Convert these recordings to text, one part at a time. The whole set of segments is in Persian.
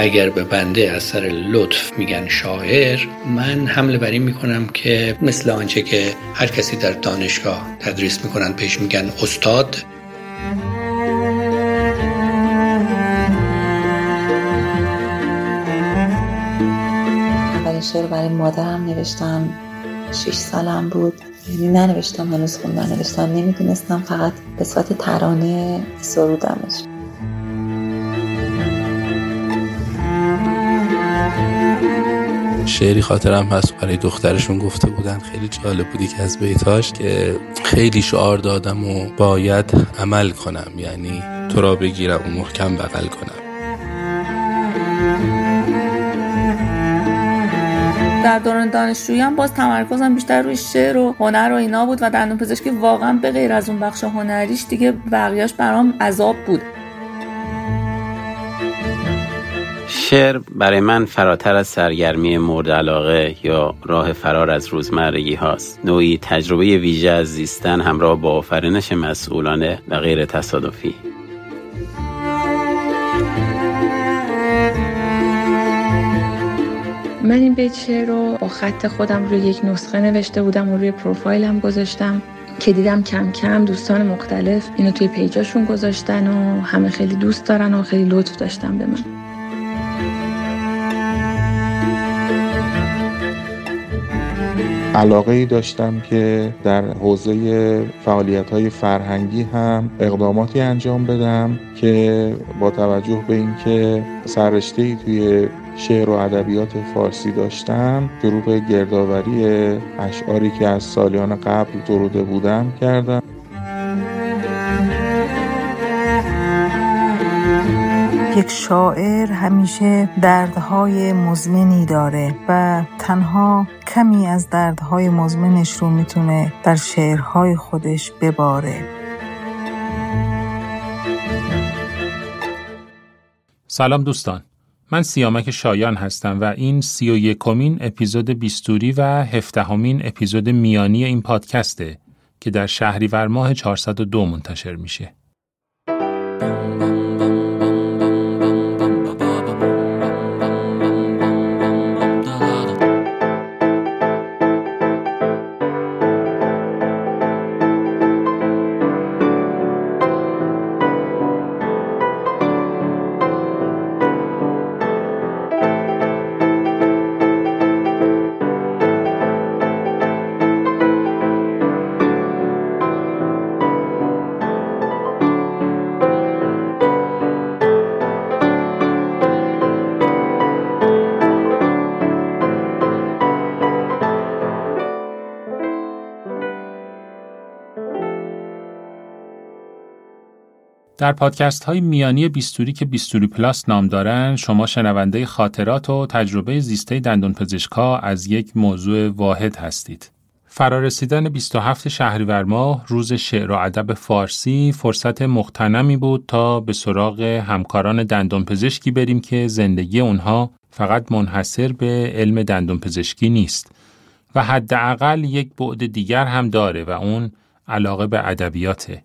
اگر به بنده از سر لطف میگن شاعر من حمله بر می‌کنم که مثل آنچه که هر کسی در دانشگاه تدریس می‌کنن پیش میگن استاد. شعر برای مادرم نوشتم. شیش سالم بود. یعنی ننوشتم هنوز خوندن نوشتم نمی‌دونستم فقط به صورت ترانه سرودمش. شعری خاطرم هست برای دخترشون گفته بودن. خیلی جالب بودی که از بیتاش که خیلی شعار دادم و باید عمل کنم. یعنی تو را بگیرم و محکم بغل کنم. در دوران دانشجویی باز تمرکزم بیشتر روی شعر و هنر و اینا بود و دندون پزشکی واقعا به غیر از اون بخش هنریش دیگه بقیهش برام عذاب بود. شعر برای من فراتر از سرگرمی مورد علاقه یا راه فرار از روزمرگی هاست. نوعی تجربه ویژه از زیستن همراه با آفرینش مسئولانه و غیر تصادفی. من این بیت شعر رو با خط خودم روی یک نسخه نوشته بودم و روی پروفایلم گذاشتم که دیدم کم کم دوستان مختلف اینو توی پیجاشون گذاشتن و همه خیلی دوست دارن و خیلی لطف داشتن به من. علاقه ای داشتم که در حوزه فعالیت های فرهنگی هم اقداماتی انجام بدم که با توجه به اینکه سررشته ای توی شعر و ادبیات فارسی داشتم شروع گردآوری اشعاری که از سالیان قبل دروده بودم کردم. یک شاعر همیشه دردهای مزمنی داره و تنها کمی از دردهای مزمنش رو می‌تونه در شعرهای خودش بباره سلام دوستان من سیامک شایان هستم و این سی و یکمین اپیزود بیستوری و هفدهمین اپیزود میانی این پادکسته که در شهریور ماه 402 منتشر میشه. در پادکست های میانی بیستوری که بیستوری پلاس نام دارن شما شنونده خاطرات و تجربه زیسته دندون پزشکا از یک موضوع واحد هستید. فرارسیدن 27 شهریور ماه روز شعر و ادب فارسی فرصت مختنمی بود تا به سراغ همکاران دندون پزشکی بریم که زندگی اونها فقط منحصر به علم دندون پزشکی نیست و حداقل یک بعد دیگر هم داره و اون علاقه به ادبیاته.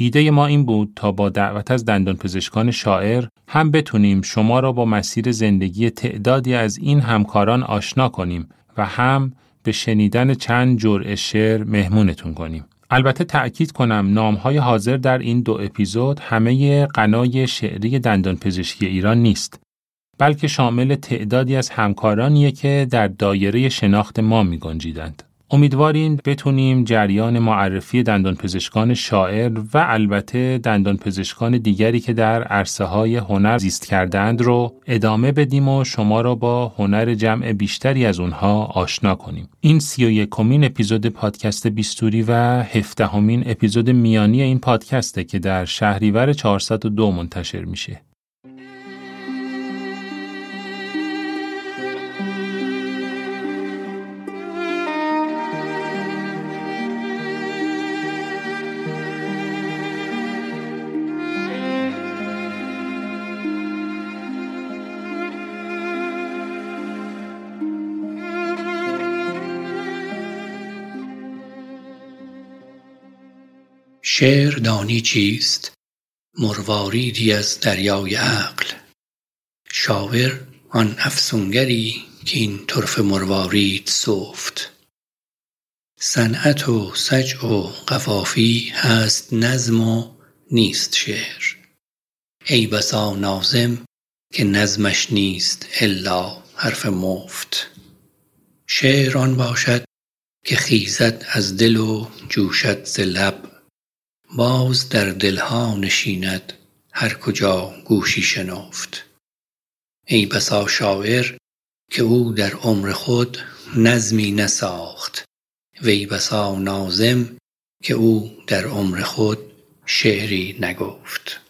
ایده ما این بود تا با دعوت از دندان پزشکان شاعر هم بتونیم شما را با مسیر زندگی تعدادی از این همکاران آشنا کنیم و هم به شنیدن چند جرعه شعر مهمونتون کنیم. البته تأکید کنم نامهای حاضر در این دو اپیزود همه قنای شعری دندان پزشکی ایران نیست. بلکه شامل تعدادی از همکارانیه که در دایره شناخت ما می گنجیدند. امیدواریم بتونیم جریان معرفی دندان پزشکان شاعر و البته دندان پزشکان دیگری که در عرصه های هنر زیست کردند رو ادامه بدیم و شما را با هنر جمع بیشتری از اونها آشنا کنیم. این سی و یکمین اپیزود پادکست بیستوری و هفدهمین اپیزود میانی این پادکسته که در شهریور 402 منتشر میشه. شعر دانی چیست؟ مرواریدی از دریای عقل. شاور آن افسونگری که این طرف مروارید سفت. صنعت و سجع و قوافی هست نظم و نیست شعر. ای بسا ناظم که نظمش نیست الا حرف مفت. شعر آن باشد که خیزد از دل و جوشد ز لب باز در دلها نشیند هر کجا گوشی شنفت. ای بسا شاعر که او در عمر خود نظمی نساخت. وی بسا ناظم که او در عمر خود شعری نگفت.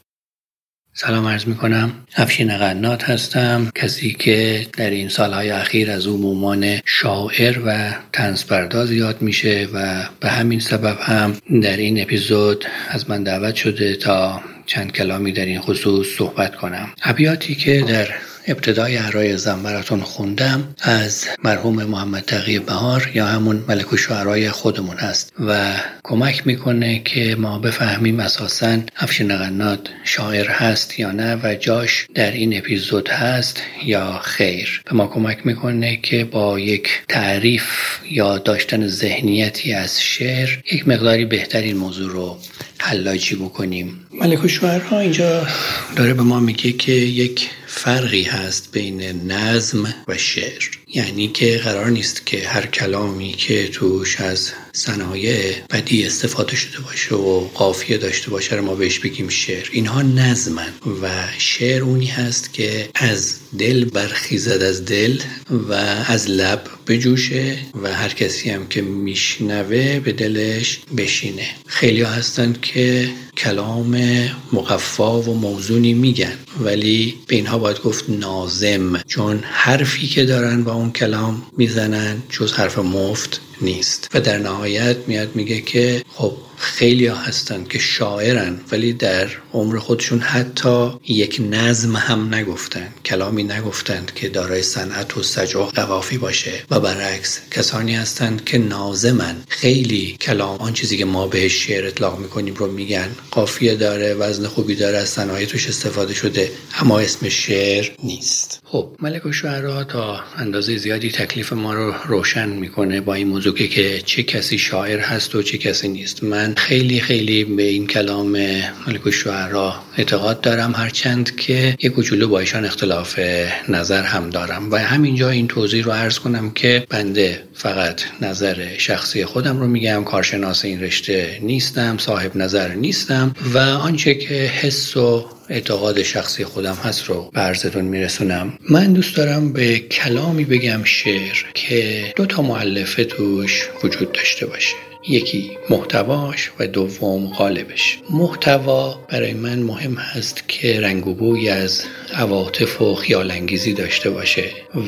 سلام عرض می کنم افشین قنات هستم کسی که در این سالهای اخیر از عمومان شاعر و تنزپرداز یاد میشه و به همین سبب هم در این اپیزود از من دعوت شده تا چند کلامی در این خصوص صحبت کنم. ابیاتی که در ابتدای عرای زن براتون خوندم از مرحوم محمد تقی بهار یا همون ملک و شعرهای خودمون هست و کمک می‌کنه که ما بفهمیم اساسا افشین قنات شاعر هست یا نه و جاش در این اپیزود هست یا خیر. به ما کمک می‌کنه که با یک تعریف یا داشتن ذهنیتی از شعر یک مقداری بهترین موضوع رو حلاجی بکنیم. ملک و شعرها اینجا داره به ما میگه که یک فرقی هست بین نظم و شعر. یعنی که قرار نیست که هر کلامی که توش از صنایع بدی استفاده شده باشه و قافیه داشته باشه رو ما بهش بگیم شعر. اینها نظمن و شعر اونی هست که از دل برخیزد از دل و از لب بجوشه و هر کسی هم که میشنوه به دلش بشینه. خیلی هستند که کلام مقفا و موزونی میگن ولی به اینها باید گفت نازم چون حرفی که دارن با اون کلام می‌زنن جز حرف مفت نیست. و در نهایت میاد میگه که خب خیلی ها هستن که شاعرن ولی در عمر خودشون حتی یک نظم هم نگفتن کلامی نگفتند که دارای صنعت و سجع و قوافی باشه. و برعکس کسانی هستند که نازمن. خیلی کلام آن چیزی که ما بهش شعر اطلاق می‌کنیم رو میگن. قافیه داره وزن خوبی داره از صنایع توش استفاده شده اما اسم شعر نیست. خب ملک و شعرها تا اندازه زیادی تکلیف ما رو روشن می‌کنه با این موضوع که چه کسی شاعر هست و چه کسی نیست. من خیلی خیلی به این کلام ملک و شعرها اعتقاد دارم هرچند که یک کوچولو با ایشان اختلاف نظر هم دارم. و همینجا این توضیح رو عرض کنم که بنده فقط نظر شخصی خودم رو میگم کارشناس این رشته نیستم صاحب نظر نیستم و آنچه که حس و اعتقاد شخصی خودم هست رو به میرسونم. من دوست دارم به کلامی بگم شعر که دو تا معلفه توش وجود داشته باشه. یکی محتواش و دوم قالبش محتوا برای من مهم هست که رنگ و بوی از عواطف و خیال انگیزی داشته باشه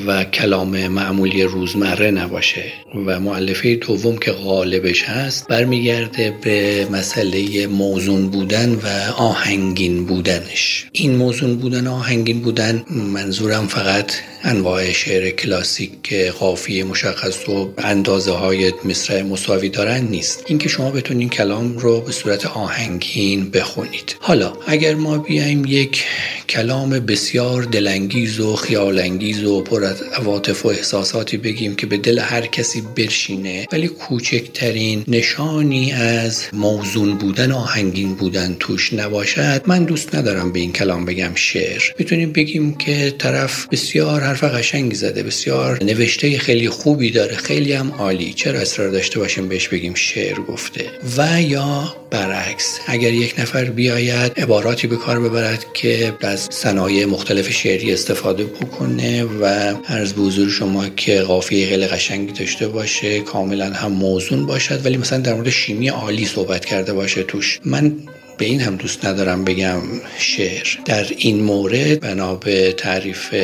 و کلام معمولی روزمره نباشه و معلفه دوم که غالبش هست برمیگرده به مسئله موزون بودن و آهنگین بودنش. این موزون بودن و آهنگین بودن منظورم فقط انواع شعر کلاسیک که قافیه مشخص و اندازه های مصرع مساوی دارن نیست. اینکه شما بتونین کلام رو به صورت آهنگین بخونید. حالا اگر ما بیایم یک کلام بسیار دلانگیز و خیالانگیز و پر از عواطف و احساساتی بگیم که به دل هر کسی برشینه ولی کوچکترین نشانی از موزون بودن آهنگین بودن توش نباشد من دوست ندارم به این کلام بگم شعر. می‌تونیم بگیم که طرف بسیار حرف قشنگی زده بسیار نوشته خیلی خوبی داره خیلی هم عالی. چرا اصرار داشته باشیم بهش بگیم شعر گفته. و یا برعکس اگر یک نفر بیاید عباراتی به کار ببرد که از صنایع مختلف شعری استفاده بکنه و عرض به حضور شما که قافیه خیلی قشنگی داشته باشه کاملا هم موزون باشد ولی مثلا در مورد شیمی عالی صحبت کرده باشه توش من به این هم دوست ندارم بگم شعر. در این مورد بنا به تعریف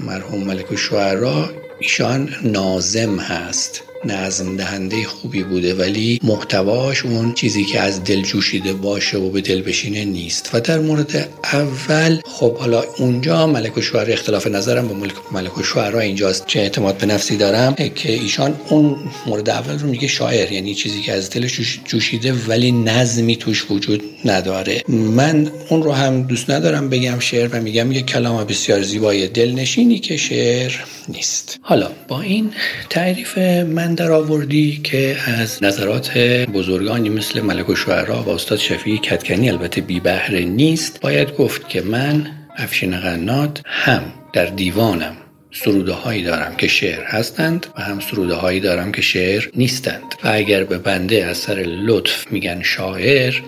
مرحوم ملک و شعرا ایشان نازم هست. نظم دهنده خوبی بوده ولی محتواش اون چیزی که از دل جوشیده باشه و به دل بشینه نیست. و در مورد اول خب حالا اونجا ملک و شوهر اختلاف نظرم با ملک ملک و شوهر اینجاست. چه اعتماد به نفسی دارم؟ که ایشان اون مورد اول رو میگه شاعر یعنی چیزی که از دل جوشیده ولی نظمی توش وجود نداره. من اون رو هم دوست ندارم بگم شعر و میگم یه کلام بسیار زیبای دلنشینی که شعر نیست. حالا با این تعریف من در آوردی که از نظرات بزرگانی مثل ملک و شعرا و استاد شفیعی کتکنی البته بی بهره نیست باید گفت که من افشین قنات هم در دیوانم سروده هایی دارم که شعر هستند و هم سروده هایی دارم که شعر نیستند. و اگر به بنده از سر لطف میگن شاعر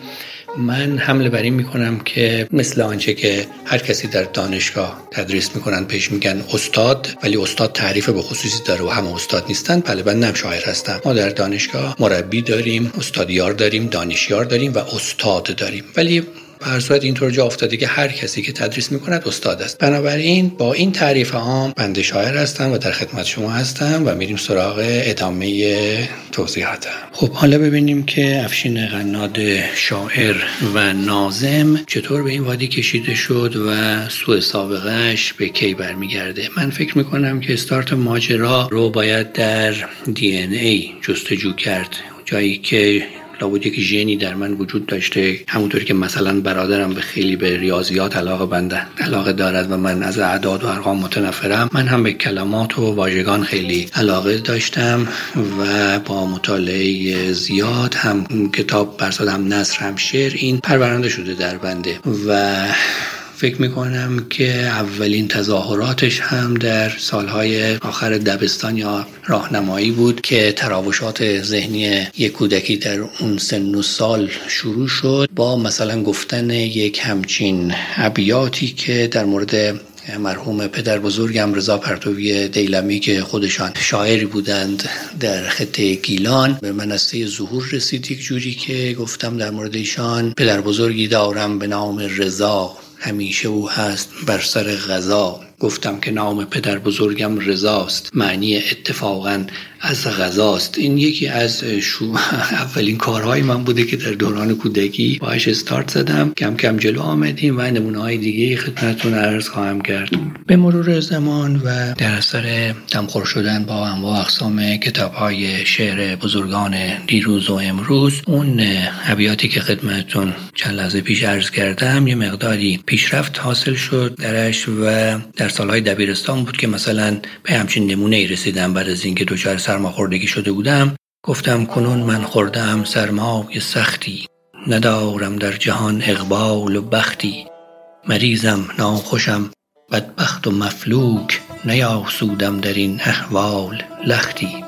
من حمله بر این می‌کنم که مثل آنچه که هر کسی در دانشگاه تدریس می‌کنن پیش میگن استاد ولی استاد تعریف به خصوصی داره و همه استاد نیستن. بله من نم شاعر هستم. ما در دانشگاه مربی داریم استادیار داریم دانشیار داریم و استاد داریم. ولی هر صورت اینطور جا افتاده که هر کسی که تدریس می‌کند استاد است. بنابراین با این تعریف عام بنده شاعر هستم و در خدمت شما هستم و میریم سراغ ادامه توضیحاتم. خب حالا ببینیم که افشین قناد شاعر و نازم چطور به این وادی کشیده شد و سوء سابقهش به کی برمیگرده. من فکر می‌کنم که استارت ماجرا رو باید در دی ای جستجو کرد. جایی که لابد یک ژنی در من وجود داشته همونطوری که مثلا برادرم به خیلی به ریاضیات علاقه بنده علاقه دارد و من از اعداد و ارقام متنفرم من هم به کلمات و واژگان خیلی علاقه داشتم و با مطالعه زیاد هم کتاب برصد هم نصر هم شعر این پرورنده شده در بنده و فکر می‌کنم که اولین تظاهراتش هم در سالهای آخر دبستان یا راهنمایی بود که تراوشات ذهنی یک کودکی در اون سن و سال شروع شد با مثلا گفتن یک همچین ابیاتی که در مورد مرحوم پدر بزرگم رضا پرتوی دیلمی که خودشان شاعری بودند در خطه گیلان به منصه ظهور رسید یک جوری که گفتم در مورد ایشان پدر بزرگی دارم به نام رضا. همیشه او هست بر سر غذا. گفتم که نام پدر بزرگم رضاست. معنی اتفاقا از غذاست. این یکی از شو اولین کارهای من بوده که در دوران کودکی باش استارت زدم. کم کم جلو آمدیم و نمونه های دیگه خدمتتون عرض خواهم کرد. به مرور زمان و در اثر دمخور شدن با انواع اقسام کتاب های شعر بزرگان دیروز و امروز اون ابیاتی که خدمتتون چند لحظه پیش عرض کردم یه مقداری پیشرفت حاصل شد درش و در سالهای دبیرستان بود که مثلا به همچین نمونه ای رسیدم بعد از اینکه دچار سرماخوردگی شده بودم گفتم کنون من خوردم سرمای سختی ندارم در جهان اقبال و بختی. مریضم ناخوشم بدبخت و مفلوک نیاسودم در این احوال لختی.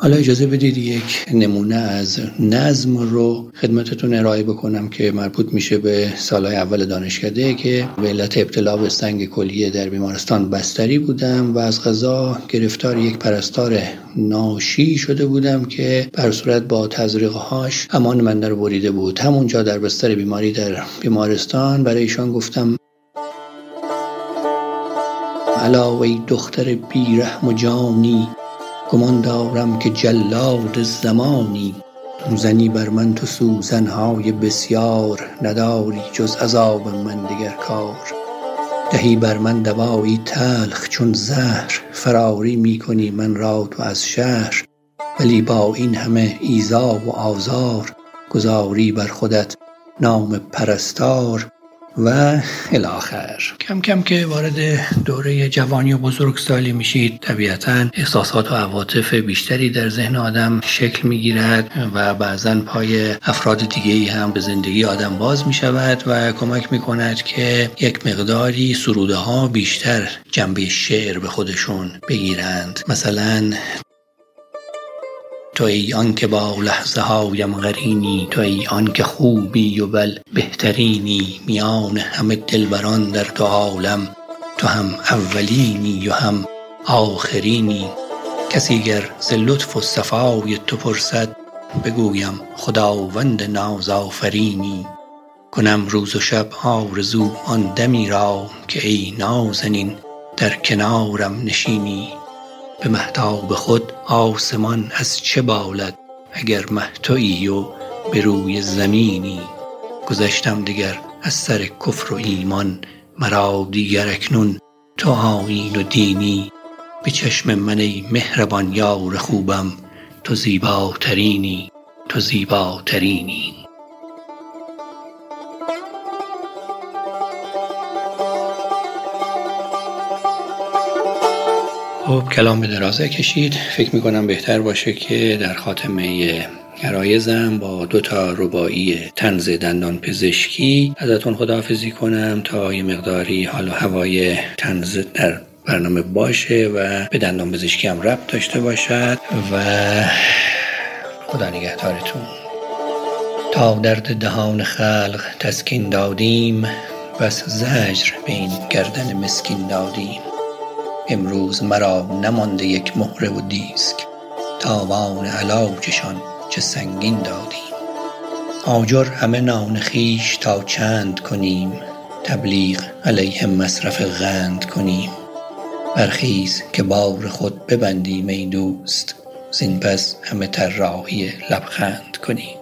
حالا اجازه بدید یک نمونه از نظم رو خدمتتون ارائه بکنم که مربوط میشه به سالهای اول دانشکده که به علت ابتلا به سنگ کلیه در بیمارستان بستری بودم و از غذا گرفتار یک پرستار ناشی شده بودم که بر صورت با تزریقهاش امان من در بریده بود. همونجا در بستر بیماری در بیمارستان برای ایشان گفتم علاوه دختر بیرحم و جانی گمان دارم که جلاد زمانی زنی بر من تو سوزنهای بسیار نداری جز عذاب من دگر کار. دهی بر من دوایی تلخ چون زهر فراری می من را تو از شهر. ولی با این همه ایزا و آزار گذاری بر خودت نام پرستار. و الاخر. کم کم که وارد دوره جوانی و بزرگسالی میشید طبیعتا احساسات و عواطف بیشتری در ذهن آدم شکل می‌گیرد و بعضا پای افراد دیگه ای هم به زندگی آدم باز می شود و کمک می کند که یک مقداری سروده ها بیشتر جنبه شعر به خودشون بگیرند. مثلا تو ای آن که با لحظه هایم غرینی تو ای آن که خوبی و بل بهترینی میان همه دلبران در تو عالم تو هم اولینی و هم آخرینی. کسی گر ز لطف و صفای تو پرسد بگویم خداوند ناز آفرینی کنم روز و شب آرزو آن دمی را که ای نازنین در کنارم نشینی. به مهتاب خود آسمان از چه بالد اگر مه و به روی زمینی؟ گذشتم دگر از سر کفر و ایمان مرا دیگر اکنون تو آیین و دینی. به چشم من ای مهربان یار خوبم تو زیباترینی تو زیباترینی. خب کلام به درازه کشید. فکر می‌کنم بهتر باشه که در خاتمه عرایزم با دو تا ربایی تنز دندان پزشکی. ازتون خداحافظی کنم تا یه مقداری حال و هوای تنز در برنامه باشه و به دندان پزشکی هم ربط داشته باشد و خدا نگهدارتون. تا درد دهان خلق تسکین دادیم بس زجر به این گردن مسکین دادیم. امروز مرا نمانده یک مهره و دیسک. تاوان علاجشان چه سنگین دادیم. آجر همه نان خیش تا چند کنیم. تبلیغ علیه مصرف غند کنیم. برخیز که بار خود ببندیم ای دوست. زین پس همه طراحی لبخند کنیم.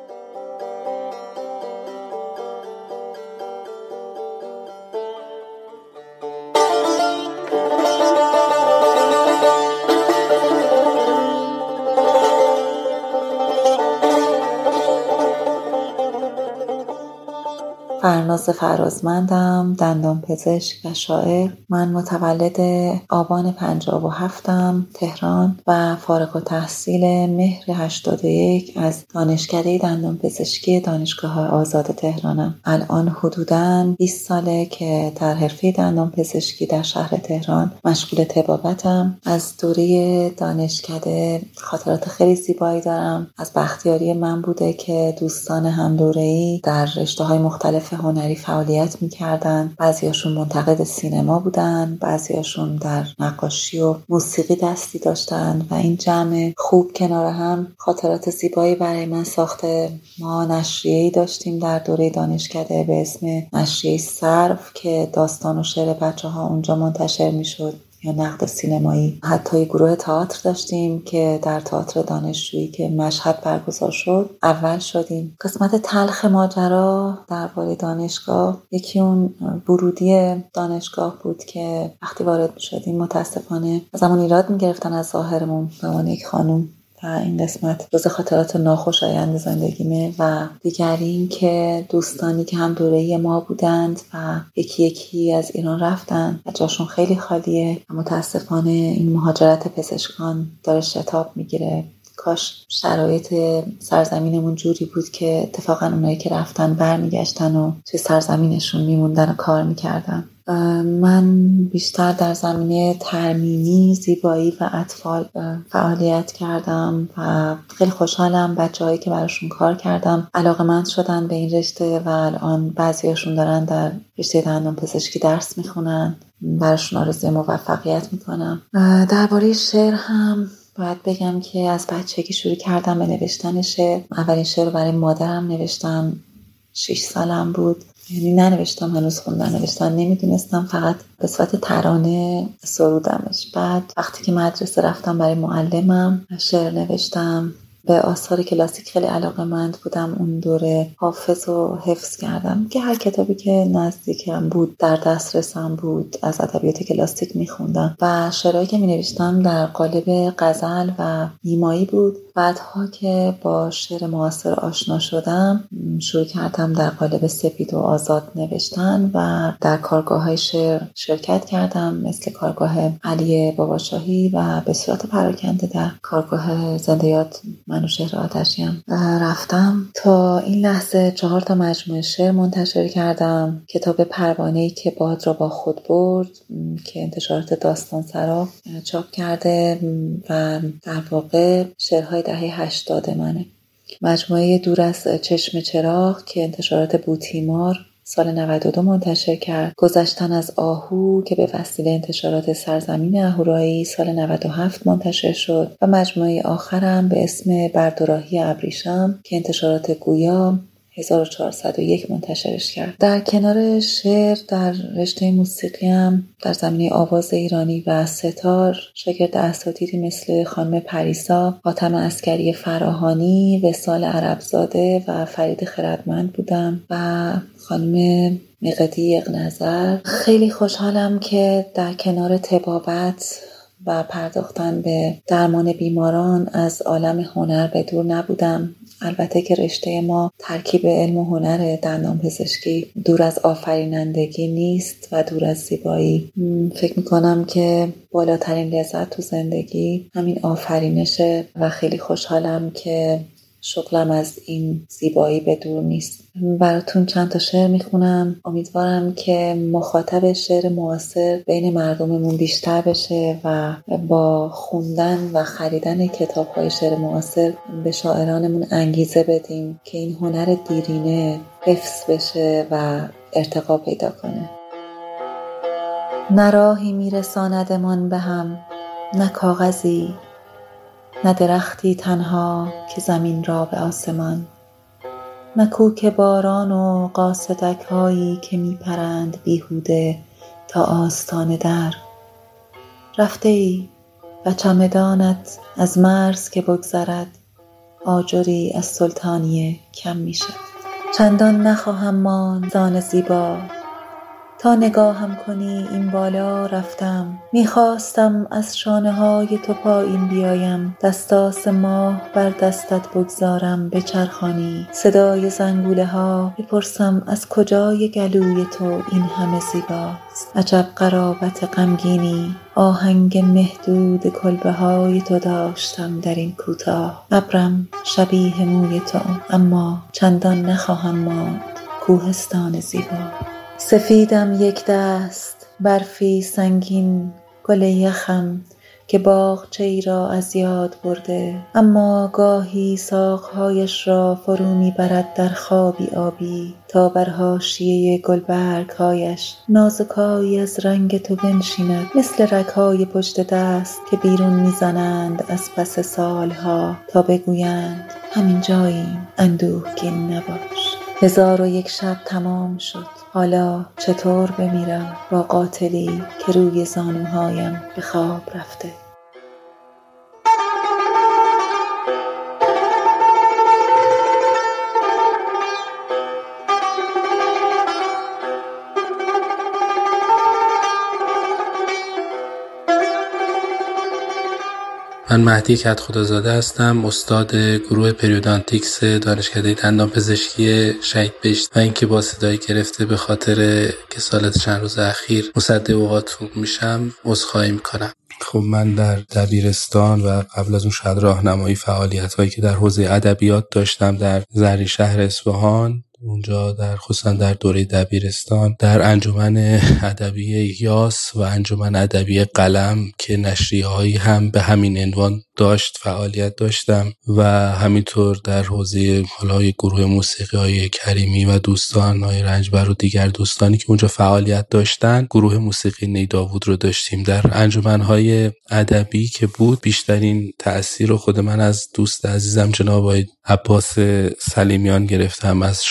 فرناز فرازمندم دندان پزشک و شاعر. من متولد آبان پنجاب و هفتم تهران و فارغ و تحصیل مهر 81 از دانشکده دندان پزشکی دانشگاه آزاد تهرانم. الان حدودا 20 ساله که در حرفه دندان پزشکی در شهر تهران مشغول تبابتم. از دوره دانشکده خاطرات خیلی زیبایی دارم. از بختیاری من بوده که دوستان هم دوره‌ای در رشته های مختلف هنری فعالیت می‌کردن. بعضیاشون منتقد سینما بودن بعضیاشون در نقاشی و موسیقی دستی داشتن و این جمع خوب کنار هم خاطرات زیبایی برای من ساخته. ما نشریه داشتیم در دوره دانشکده به اسم نشریه صرف که داستان و شعر بچه ها اونجا منتشر می‌شد. یا نقد سینمایی. حتی گروه تئاتر داشتیم که در تئاتر دانشجویی که مشهد برگزار شد اول شدیم. قسمت تلخ ماجرا درباره دانشگاه یکی اون ورودی دانشگاه بود که وقتی وارد شدیم متاسفانه از همون ایراد می‌گرفتن از ظاهرمون به عنوان یک خانوم و این قسمت جز خاطرات ناخوشایند زندگیمه و دیگر این که دوستانی که هم دوره ما بودند و یکی یکی از ایران رفتن و جاشون خیلی خالیه متاسفانه این مهاجرت پزشکان داره شتاب می‌گیره. کاش شرایط سرزمینمون جوری بود که اتفاقا اونایی که رفتن برمیگشتن و توی سرزمینشون میموندن و کار می‌کردن. من بیشتر در زمینه ترمیمی زیبایی و اطفال فعالیت کردم و خیلی خوشحالم بچه هایی که براشون کار کردم. علاقه من شدن به این رشته و الان بعضیاشون دارن در رشته دندان پزشکی درس می‌خونن. براشون آرزوی موفقیت می‌کنم. درباره شعر هم باید بگم که از بچگی شروع کردم به نوشتن شعر. اولین شعر رو برای مادرم نوشتم. شیش سالم بود. یعنی ننوشتم هنوز خوندن نوشتن نمی‌دونستم فقط به صورت ترانه سرودمش. بعد وقتی که مدرسه رفتم برای معلمم شعر نوشتم. به آثار کلاسیک خیلی علاقه مند بودم اون دوره. حافظ و حفظ کردم. که هر کتابی که نزدیکم بود در دسترسم بود از ادبیات کلاسیک میخوندم. و شعرهایی که مینوشتم در قالب غزل و نیمایی بود. بعدها که با شعر معاصر آشنا شدم شروع کردم در قالب سپید و آزاد نوشتن و در کارگاه های شعر شرکت کردم مثل کارگاه علی باباشاهی و به صورت پراکنده در کارگاه زندیات من و شهر آتشیم رفتم تا این لحظه چهار تا مجموعه شعر منتشر کردم. کتاب پروانه که باد را با خود برد که انتشارات داستان سرا چاپ کرده و در واقع شعرهای دهه هشتاد منه. مجموعه دور از چشم چراغ که انتشارات بوتیمار سال 92 منتشر کرد. گذشتن از آهو که به وسیله انتشارات سرزمین اهورایی سال 97 منتشر شد و مجموعه آخرم به اسم بردراهی ابریشم که انتشارات گویا 1401 منتشرش کرد. در کنار شعر در رشته موسیقی هم در زمینه آواز ایرانی و ستار شاگرد اساتیدی مثل خانم پریسا حاتم اسکری فراهانی وسال عربزاده و فرید خردمند بودم و خانم مقدی نظر خیلی خوشحالم که در کنار تبابت و پرداختن به درمان بیماران از عالم هنر به دور نبودم. البته که رشته ما ترکیب علم و هنر دندان پزشکی دور از آفرینندگی نیست و دور از زیبایی. فکر می‌کنم که بالاترین لذت تو زندگی همین آفرینشه و خیلی خوشحالم که شغلم از این زیبایی به دور نیست. براتون چند تا شعر می‌خونم. امیدوارم که مخاطب شعر معاصر بین مردممون بیشتر بشه و با خوندن و خریدن کتاب های شعر معاصر به شاعرانمون انگیزه بدیم که این هنر دیرینه حفظ بشه و ارتقا پیدا کنه. نراهی میرساندمان به هم نه کاغذی نه درختی تنها که زمین را به آسمان. نه کوک باران و قاصدک هایی که می پرند بیهوده تا آستان در. رفته ای و چمدانت از مرز که بگذرد آجری از سلطانیه کم می شود چندان نخواهم ماند زان زیبا تا نگاهم کنی این بالا رفتم. می‌خواستم از شانه های تو پایین بیایم. دستاس ماه بر دستت بگذارم بچرخانی. صدای زنگوله ها بپرسم از کجای گلوی تو این همه زیباست. عجب قرابت غمگینی آهنگ محدود کلبه های تو داشتم در این کوتاه. ابرم شبیه موی تو اما چندان نخواهم ماند. کوهستان زیبا. سفیدم یک دست برفی سنگین گل یخم که باغچه ای را از یاد برده. اما گاهی ساقهایش را فرو می برد در خوابی آبی تا بر حاشیه گلبرگهایش نازکایی از رنگ تو بنشیند. مثل رگهای پشت دست که بیرون می‌زنند از پس سالها تا بگویند همین جاییم اندوهگین نباش. هزار و یک شب تمام شد. حالا چطور بمیرم با قاتلی که روی زانوهایم به خواب رفته؟ من مهدی کت خدازاده هستم استاد گروه پریودانتیکس دانشکده دندان پزشکی شهید بشت و اینکه با صدای گرفته به خاطر کسالت چند روز اخیر مصده اوقاتون میشم عذرخواهی می‌کنم. خب من در دبیرستان و قبل از اون شاید راهنمایی فعالیت هایی که در حوزه ادبیات داشتم در زری شهر اصفهان اونجا در خصوصا در دوره دبیرستان در انجمن ادبی یاس و انجمن ادبی قلم که نشریه هایی هم به همین عنوان داشت فعالیت داشتم و همینطور در حوزه حالا گروه موسیقی های کریمی و دوستان های رنجبر و دیگر دوستانی که اونجا فعالیت داشتن گروه موسیقی نیداوود رو داشتیم. در انجمن های ادبی که بود بیشترین تاثیر رو خود من از دوست عزیزم جناب عباس سلیمیان گرفتم از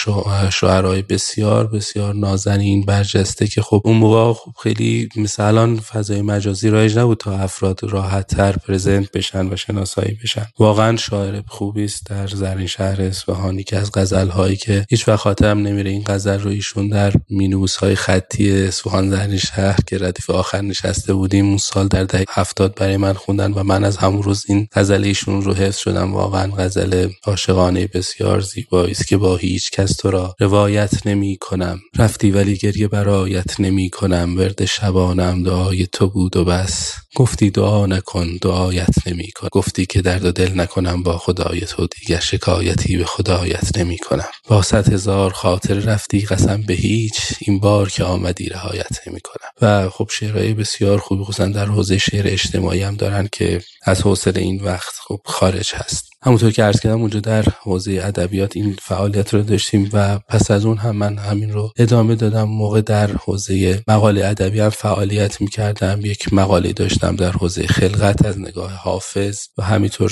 شعرهای بسیار بسیار نازنین برجسته که خب اون موقع خب خیلی مثلا فضای مجازی رایج نبود تا افراد راحت تر پرزنت بشن و شناسایی بشن. واقعا شاعر خوبی است در زرین شهر اصفهانی که از غزل هایی که هیچ وقت خاطرم نمیره. این غزل رو ایشون در مینوس های خطی اصفهان زرین شهر که ردیف آخر نشسته بودیم اون سال در دهه هفتاد برای من خوندن و من از همون روز این غزل ایشون رو حفظ شدم. واقعا غزل عاشقانه بسیار زیبایی است که با هیچ کس تو را روایت نمی کنم. رفتی ولی گریه برایت نمی کنم. ورد شبانم دعای تو بود و بس. گفتی دعا نکن دعایت نمی کن گفتی که درد و دل نکنم با خدای تو دیگر شکایتی به خدایت نمی کنم. با صد هزار خاطر رفتی قسم به هیچ. این بار که آمدی رهایت نمی کنم. و خب شعرهای بسیار خوبی خصوصا در حوزه شعر اجتماعی هم دارن که از حوصله این وقت خب خارج هست. همونطور که عرض کردم اونجا در حوزه ادبیات این فعالیت رو داشتیم و پس از اون هم من همین رو ادامه دادم. موقع در حوزه مقاله ادبی هم فعالیت می‌کردم. یک مقاله داشتم در حوزه خلقت از نگاه حافظ و همینطور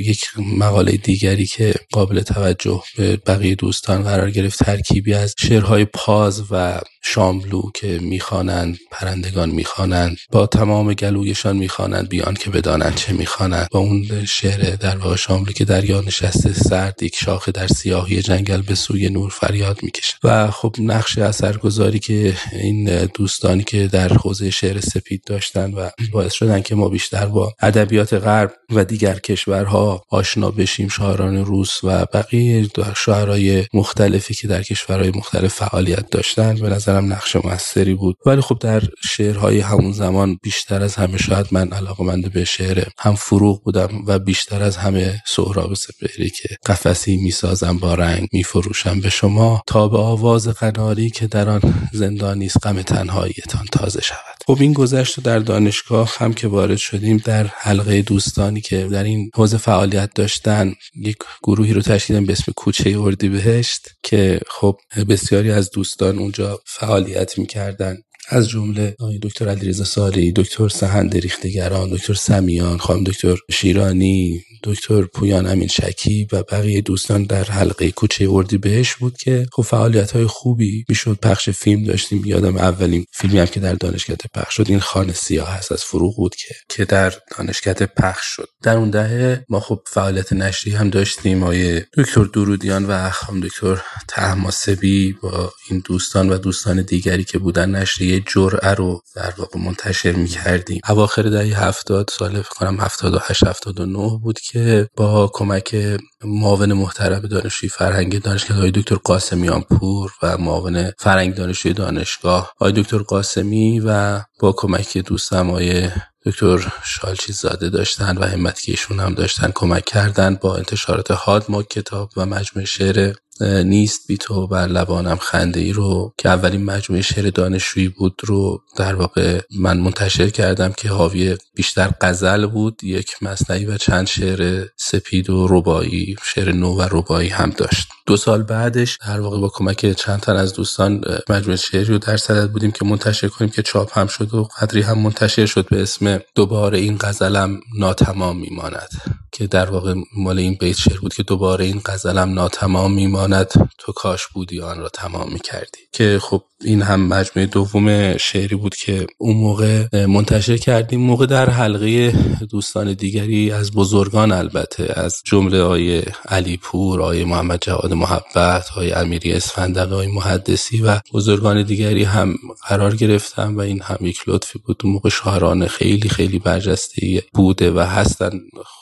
یک مقاله دیگری که قابل توجه به بقیه دوستان قرار گرفت ترکیبی از شعرهای پاز و شاملو که می‌خوانند پرندگان می‌خوانند با تمام گلویشان می‌خوانند بیان که بدانند چه می‌خوانند. با اون شعر در واقع شاملو که دریا نشسته سرد یک شاخه در سیاهی جنگل به سوی نور فریاد می‌کشه. و خب نقش اثرگذاری که این دوستانی که در حوزه شعر سپید داشتن و باعث شدن که ما بیشتر با ادبیات غرب و دیگر کشورها آشنا بشیم شاعران روس و بقیه شاعرای مختلفی که در کشورهای مختلف فعالیت داشتن به نظرم نقش موثری بود. ولی خب در شعرهای همون زمان بیشتر از همه شاید من علاقمند به شعر هم فروغ بودم و بیشتر از همه سهراب سپهری که قفسی می‌سازم با رنگ میفروشم. به شما تا به آواز قناری که در آن زندانی است غم تنهاییتان تازه شود. خب این گذشت در دانشگاه هم که وارد شدیم در حلقه دوستانی که در این حوزه فعالیت داشتن یک گروهی رو تشکیل به اسم کوچه بهشت که خب بسیاری از دوستان اونجا فعالیت می‌کردن. از جمله آقای دکتر علیرضا سالی دکتر سهند ریختگران دکتر سمیان خانم دکتر شیرانی دکتر پویان امین شکی و بقیه دوستان در حلقه کوچه اردی بهش بود که خب فعالیت های خوبی می‌شد. پخش فیلم داشتیم. یادم اولین فیلمی هم که در دانشکده پخش شد این خانه سیاه هست. از فروغ بود که که در دانشکده پخش شد. در اون دهه ما خب فعالیت نشری هم داشتیم. آیه دکتر درودیان و خانم دکتر تهماسبی با این دوستان و دوستان دیگری که بودن نشریه جرعه رو در واقع منتشر می‌کردیم. اواخر دهه هفتاد سال فکر کنم 78 79 بود که با کمک معاون محترم دانشجوی فرهنگ دانشگاه های دکتر قاسمیان پور و معاون فرهنگ دانشجوی دانشگاه آقای دکتر قاسمی و با کمک دوستم آقای دکتر شالچی زاده داشتن و همت که ایشون هم داشتن کمک کردن با انتشارات هاد ما کتاب و مجموعه شعر نیست بی تو بر لبانم خنده ای رو که اولین مجموعه شعر دانشجویی بود رو در واقع من منتشر کردم که حاوی بیشتر غزل بود یک مصنعی و چند شعر سپید و ربایی شعر نو و ربایی هم داشت. دو سال بعدش در واقع با کمک چند تن از دوستان مجموعه شعری رو در صدد بودیم که منتشر کنیم که چاپ هم شد و قدری هم منتشر شد به اسم دوباره این غزلم ناتمام میماند. که در واقع مال این بیت شعر بود که دوباره این غزلم ناتمام میماند. تو کاش بودی آن را تمام می‌کردی. که خب این هم مجموعه دوم شعری بود که اون موقع منتشر کردیم. موقع در حلقه دوستان دیگری از بزرگان البته از جمله آیه علی پور آیه محمد جواد محبت آیه امیری اسفندق آیه محدثی و بزرگان دیگری هم قرار گرفتم و این هم یک لطفی بود. اون موقع شاعران خیلی خیلی برجسته بوده و هستن.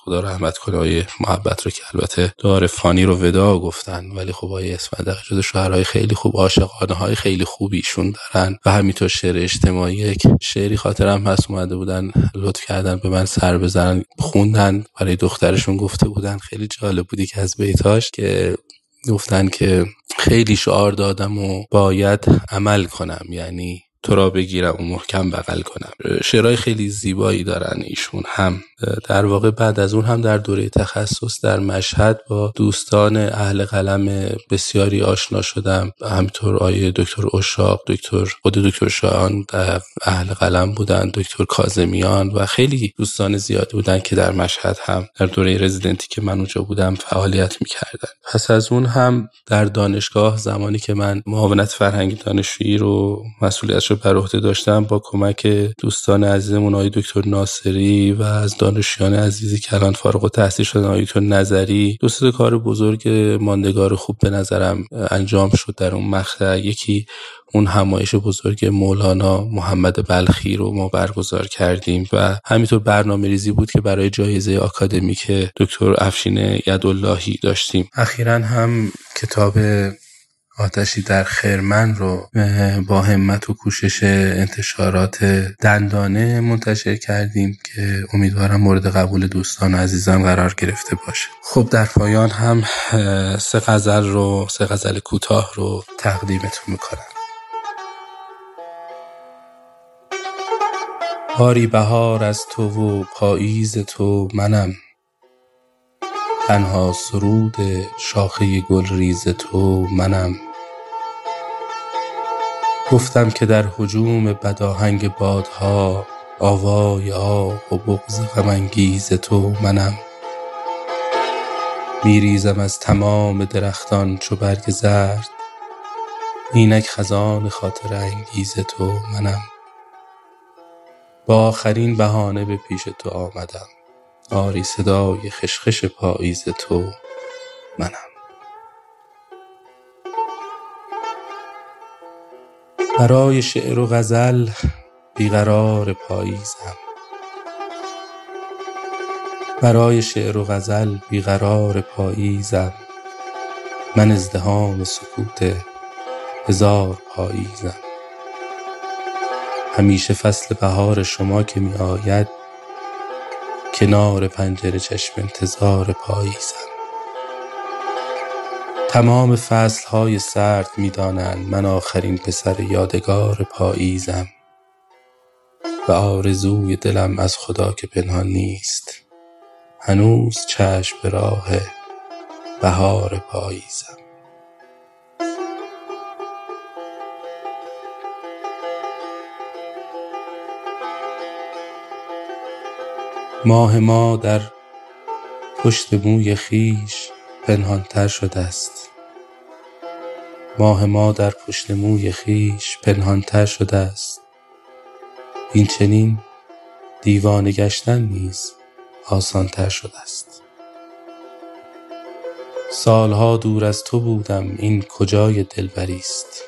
خدا کنه آیه محبت رو که البته دار فانی رو ودا گفتن. ولی خب آیه اسفندق جز شعرهای خیلی خوب عاشقانه های خیلی خوب خوبیشون دارن. و همینطور شعر اجتماعی یک شعری خاطرم هست اومده بودن لطف کردن به من سر بزنن خوندن. برای دخترشون گفته بودن خیلی جالب بودی که از بیتاش که گفتن که خیلی شعار دادم و باید عمل کنم. یعنی تو را بگیرم و محکم بغل کنم. شعرهای خیلی زیبایی دارن ایشون هم. در واقع بعد از اون هم در دوره تخصص در مشهد با دوستان اهل قلم بسیاری آشنا شدم. همینطور آیه دکتر اشاق دکتر خود دکتر شاهان اهل قلم بودن دکتر کازمیان و خیلی دوستان زیادی بودن که در مشهد هم در دوره رزیدنتی که من اونجا بودم فعالیت می‌کردن. پس از اون هم در دانشگاه زمانی که من معاونت فرهنگی دانشجویی رو مسئولیت رو بر عهده داشتم با کمک دوستان عزیزمون آقای دکتر ناصری و از دانشجویان عزیزی که الان فارغ التحصیل شدن آقای دکتر نظری. دو کار بزرگ ماندگار خوب به نظرم انجام شد در اون مقطع یکی اون همایش بزرگ مولانا محمد بلخی رو ما برگزار کردیم و همینطور برنامه ریزی بود که برای جایزه آکادمیک دکتر افشین یداللهی داشتیم. اخیرا هم کتاب آتشی در خرمن رو با همت و کوشش انتشارات دندانه منتشر کردیم که امیدوارم مورد قبول دوستان و عزیزان قرار گرفته باشه. خب در پایان هم سه غزل رو سه غزل کوتاه رو تقدیمتون می‌کنم. باری بهار از تو و پاییز تو منم. تنها سرود شاخه گل ریز تو منم. گفتم که در هجوم بداهنگ بادها آوای آه و بغض غم تو منم. میریزم از تمام درختان چو برگ زرد اینک خزان خاطر انگیز تو منم. با آخرین بهانه به پیش تو آمدم آری صدای خشخش پاییز تو منم. برای شعر و غزل بیقرار پاییزم. برای شعر و غزل بیقرار پاییزم. من ازدهام سکوت هزار پاییزم. همیشه فصل بهار شما که می آید کنار پنجره چشم انتظار پاییزم. تمام فصل های سرد می دانند من آخرین پسر یادگار پاییزم و آرزوی دلم از خدا که پنهان نیست. هنوز چشم به راه بهار پاییزم. ماه ما در پشت موی خویش پنهانتر شده است. ماه ما در پشت موی خویش پنهانتر شده است. این چنین دیوانه گشتن نیز آسانتر شده است. سالها دور از تو بودم این کجای دلبری است؟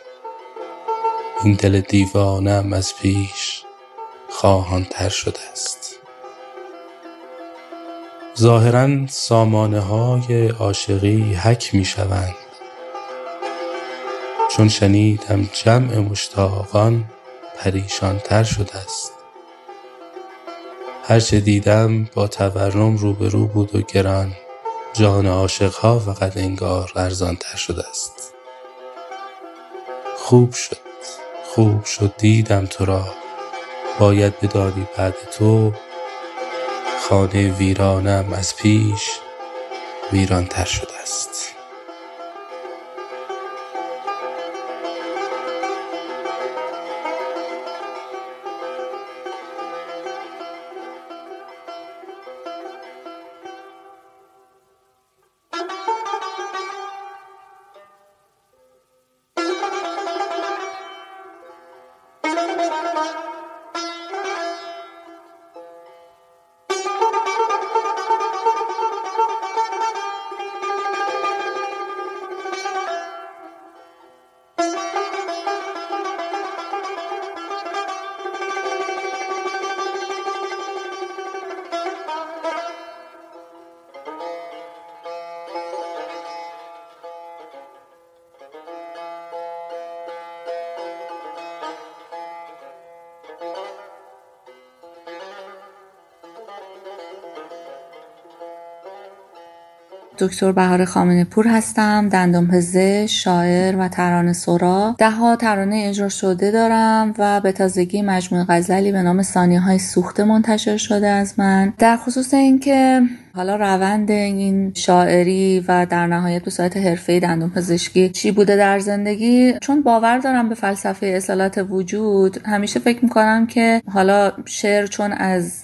این دل دیوانه از پیش خواهانتر شده است. ظاهرا سامانه های عاشقی حک می شوند چون شنیدم جمع مشتاقان پریشان تر شده است. هرچه دیدم با تورم روبرو بود و گران جان عاشقها فقط انگار ارزان تر شده است. خوب شد خوب شد دیدم تو را. باید بدانی بعد تو خانه ویرانم از پیش ویران تر شده است. دکتر بهار خامنه پور هستم دندان پزشک شاعر و ترانه سرا. ده ها ترانه اجرا شده دارم و به تازگی مجموعه غزلی به نام ثانیه های سوخته منتشر شده از من. در خصوص اینکه حالا روند این شاعری و در نهایت به صورت حرفه دندون پزشکی چی بوده در زندگی چون باور دارم به فلسفه اصالات وجود همیشه فکر می‌کنم که حالا شعر چون از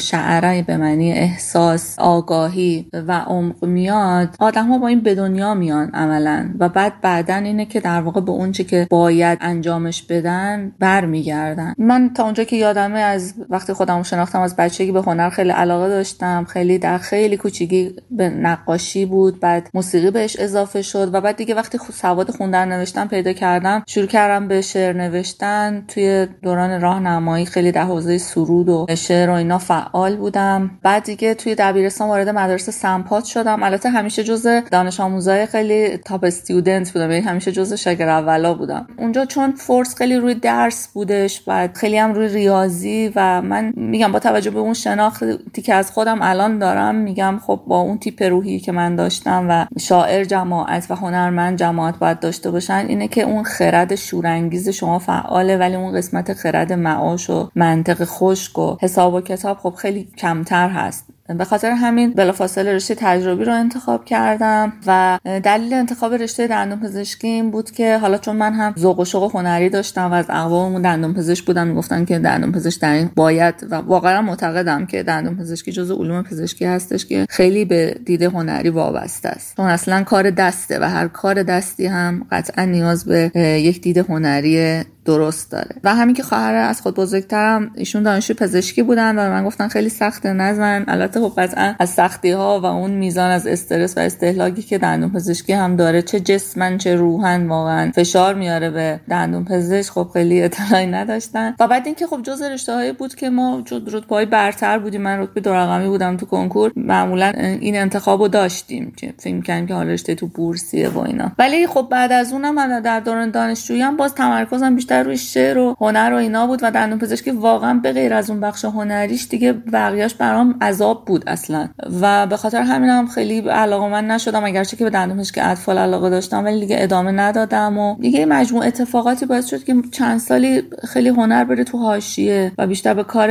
شعرهای به معنی احساس آگاهی و عمق میاد آدم ها با این به دنیا میان عملا. و بعد بعدا اینه که در واقع به اونچه که باید انجامش بدن برمیگردن. من تا اونجا که یادمه از وقتی خودمو شناختم از بچگی به هنر خیلی علاقه داشتم خیلی در خیلی کوچیکی به نقاشی بود بعد موسیقی بهش اضافه شد و بعد دیگه وقتی سواد خوندن نوشتن پیدا کردم شروع کردم به شعر نوشتن. توی دوران راهنمایی خیلی در حوزه سرود و شعر و اینا فعال بودم. بعد دیگه توی دبیرستان وارد مدرسه سمپات شدم. البته همیشه جز دانش آموزای خیلی تاپ استودنت بودم یعنی همیشه جز شاگرد اولا بودم. اونجا چون فورس خیلی روی درس بودش بعد خیلی هم روی ریاضی و من میگم با توجه به اون شناختی که از خودم الان دارم میگم خب با اون تیپ روحی که من داشتم و شاعر جماعت و هنرمند جماعت باید داشته باشن اینه که اون خرد شورانگیز شما فعاله ولی اون قسمت خرد معاش و منطق خشک و حساب و کتاب خب خیلی کمتر هست. به خاطر همین بلافاصله رشته تجربی رو انتخاب کردم و دلیل انتخاب رشته دندون پزشکی این بود که حالا چون من هم ذوق و شوق هنری داشتم و از اقواممون دندون پزشک بودن می‌گفتن که دندون پزشک در این باید و واقعا معتقدم که دندون پزشکی جزو علوم پزشکی هستش که خیلی به دید هنری وابسته است. چون اصلا کار دسته و هر کار دستی هم قطعا نیاز به یک دید هنری درست داره. و همین که خواهر از خود بزرگترم ایشون دانشجو پزشکی بودن و من گفتن خیلی سخته نزن. البته خب قطعا از سختی ها و اون میزان از استرس و استهلاکی که دندون پزشکی هم داره چه جسمن چه روحن واقعا فشار میاره به دندون پزشک. خب خیلی اطلاعی نداشتن. و بعد اینکه خب جز رشته هایی بود که ما رتبه برتر بودیم. من رتبه دو رقمی بودم تو کنکور. معمولا این انتخابو داشتیم که فکر کردیم که حالا رشته تو بورسیه و اینا. ولی خب بعد از اونم در دوران دانشجویی هم باز تمرکزم بیشتر روی شعر و هنر و اینا بود و دندون پزشکی واقعا به غیر از اون بخش هنریش دیگه بقیهش برام عذاب بود اصلا. و به خاطر همین هم خیلی علاقه من نشدم اگرچه که به دندون پزشکی اطفال علاقه داشتم ولی دیگه ادامه ندادم و دیگه مجموع اتفاقاتی باعث شد که چند سالی خیلی هنر بره تو حاشیه و بیشتر به کار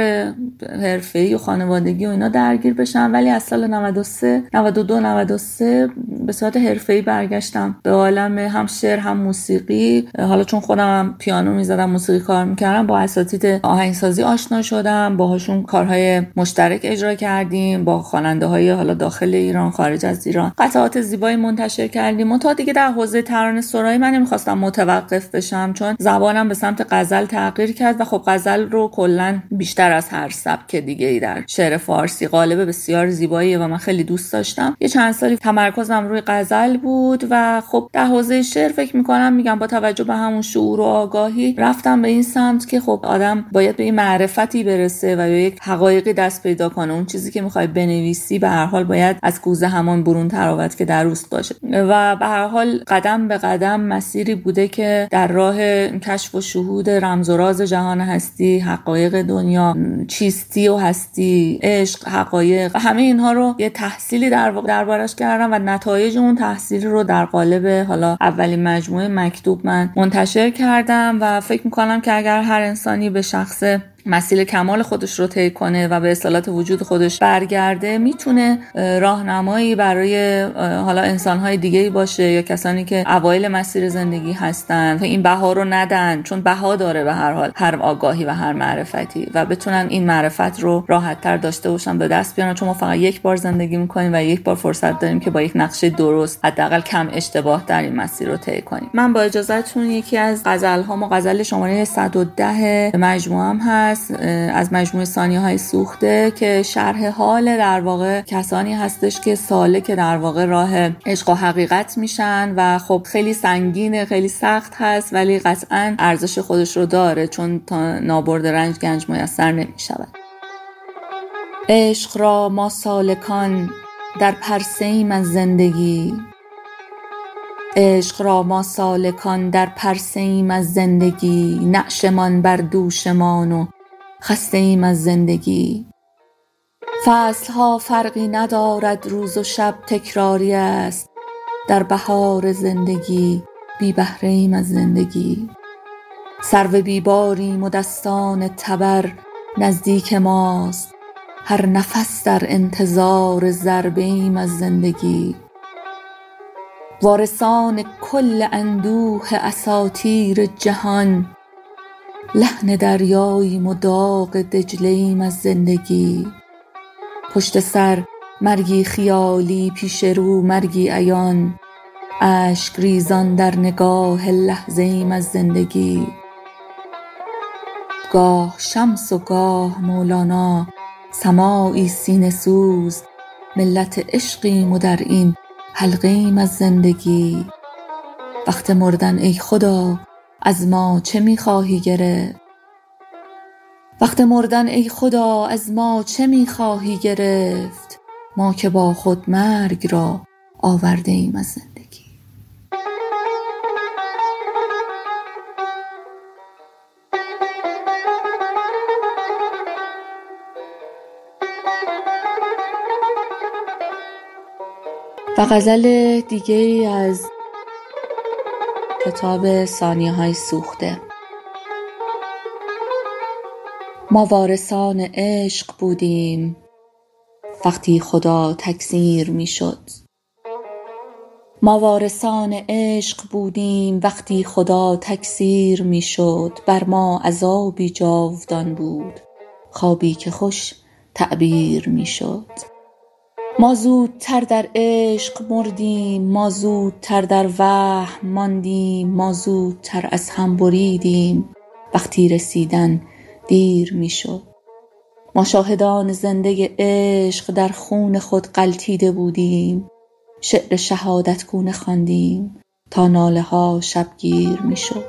حرفه‌ای و خانوادگی و اینا درگیر بشم. ولی از سال 93 92 93 به صورت حرفه‌ای برگشتم. به عالم هم شعر هم موسیقی. حالا چون خودم پیانو می‌زدم موسیقی کار می‌کردم با اساتید آهنگسازی آشنا شدم باهاشون کارهای مشترک اجرا کردیم با خواننده های حالا داخل ایران خارج از ایران. قطعات زیبایی منتشر کردیم و تا دیگه در حوزه ترانه سرایی من نمی‌خواستم متوقف بشم چون زبانم به سمت غزل تغییر کرد و خب غزل رو کلا بیشتر از هر سبک دیگه ای در شعر فارسی قالب بسیار زیبایی و من خیلی دوست داشتم. یه چند سالی تمرکزم روی غزل بود و خب در حوزه شعر فکر می‌کنم میگم با توجه به همون شعور و آگاهی رفتم به این سمت که خب آدم باید به این معرفتی برسه و به یک حقایقی دست پیدا کنه. اون چیزی که می‌خوای بنویسی به هر حال باید از کوزه همان برون تراوت که در روست باشه. و به هر حال قدم به قدم مسیری بوده که در راه کشف و شهود رمز و راز جهان هستی حقایق دنیا چیستی و هستی عشق حقایق همه اینها رو یه تحصیلی در دربارش کردم و نتایج اون تحصیل رو در قالب حالا اولین مجموعه مکتوب من منتشر کردم و فکر می‌کنم که اگر هر انسانی به شخص مسیر کمال خودش رو طی کنه و به اصالت وجود خودش برگرده می‌تونه راهنمایی برای حالا انسانهای دیگه باشه یا کسانی که اوایل مسیر زندگی هستن تا این بها رو ندن چون بها داره به هر حال هر آگاهی و هر معرفتی و بتونن این معرفت رو راحت تر داشته باشن به دست بیارن. چون ما فقط یک بار زندگی می‌کنیم و یک بار فرصت داریم که با یک نقشه درست حداقل کم اشتباه در این مسیر رو طی کنیم. من با اجازهتون یکی از غزل ها غزل شماره 110 مجموعه هم از مجموعه ثانیه های سوخته که شرح حال در واقع کسانی هستش که ساله که در واقع راه عشق و حقیقت میشن و خب خیلی سنگینه خیلی سخت هست ولی قطعا ارزش خودش رو داره چون تا نابرد رنج گنج میسر نمی‌شود. عشق را ما سالکان در پرسیم از زندگی. عشق را ما سالکان در پرسیم از زندگی. نعشمان بر دوشمان و خسته ایم از زندگی. فصل ها فرقی ندارد روز و شب تکراری است. در بهار زندگی بی بهره ایم از زندگی. سرو بیباریم و دستان تبر نزدیک ماست. هر نفس در انتظار ضربه ایم از زندگی. وارثان کل اندوه اساطیر جهان لحن دریاییم و داغ دجله ایم از زندگی. پشت سر مرگی خیالی پیش رو مرگی عیان. اشک ریزان در نگاه لحظه ایم از زندگی. گاه شمس و گاه مولانا سماعی سینه سوز. ملت عشقیم و در این حلقه ایم از زندگی. وقت مردن ای خدا از ما چه می خواهی گرفت وقت مردن ای خدا از ما چه می خواهی گرفت؟ ما که با خود مرگ را آورده ایم از زندگی. و غزل دیگه از کتاب ثانیه های سوخته. ما وارثان عشق بودیم. وقتی خدا تکثیر می‌شد. ما وارثان عشق بودیم وقتی خدا تکثیر می‌شد. بر ما عذابی جاودان بود. خوابی که خوش تعبیر می‌شد. ما زودتر در عشق مردیم ما زودتر در وهم ماندیم ما زودتر از هم بریدیم. وقتی رسیدن دیر می‌شد. ما شاهدان زنده عشق در خون خود غلتیده بودیم. شعر شهادت گونه خواندیم تا ناله ها شبگیر می‌شد.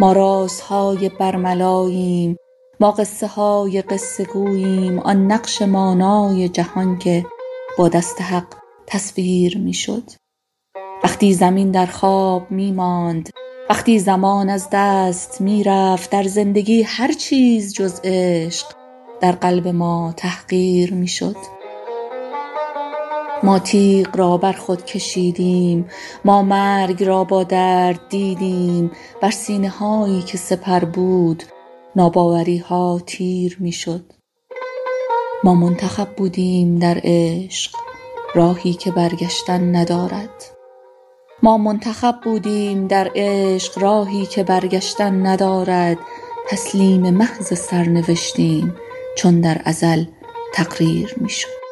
ما رازهای برملاییم. ما قصه های قصه گوییم آن نقش مانای جهان که با دست حق تصویر می‌شد. وقتی زمین در خواب می ماند وقتی زمان از دست می‌رفت در زندگی هر چیز جز عشق در قلب ما تحقیر می‌شد. ما تیغ را بر خود کشیدیم ما مرگ را با درد دیدیم بر سینه هایی که سپر بود ناباوری ها تیر می‌شد. ما منتخب بودیم در عشق راهی که برگشتن ندارد. ما منتخب بودیم در عشق راهی که برگشتن ندارد. تسلیم محض سرنوشتیم چون در ازل تقریر می‌شد.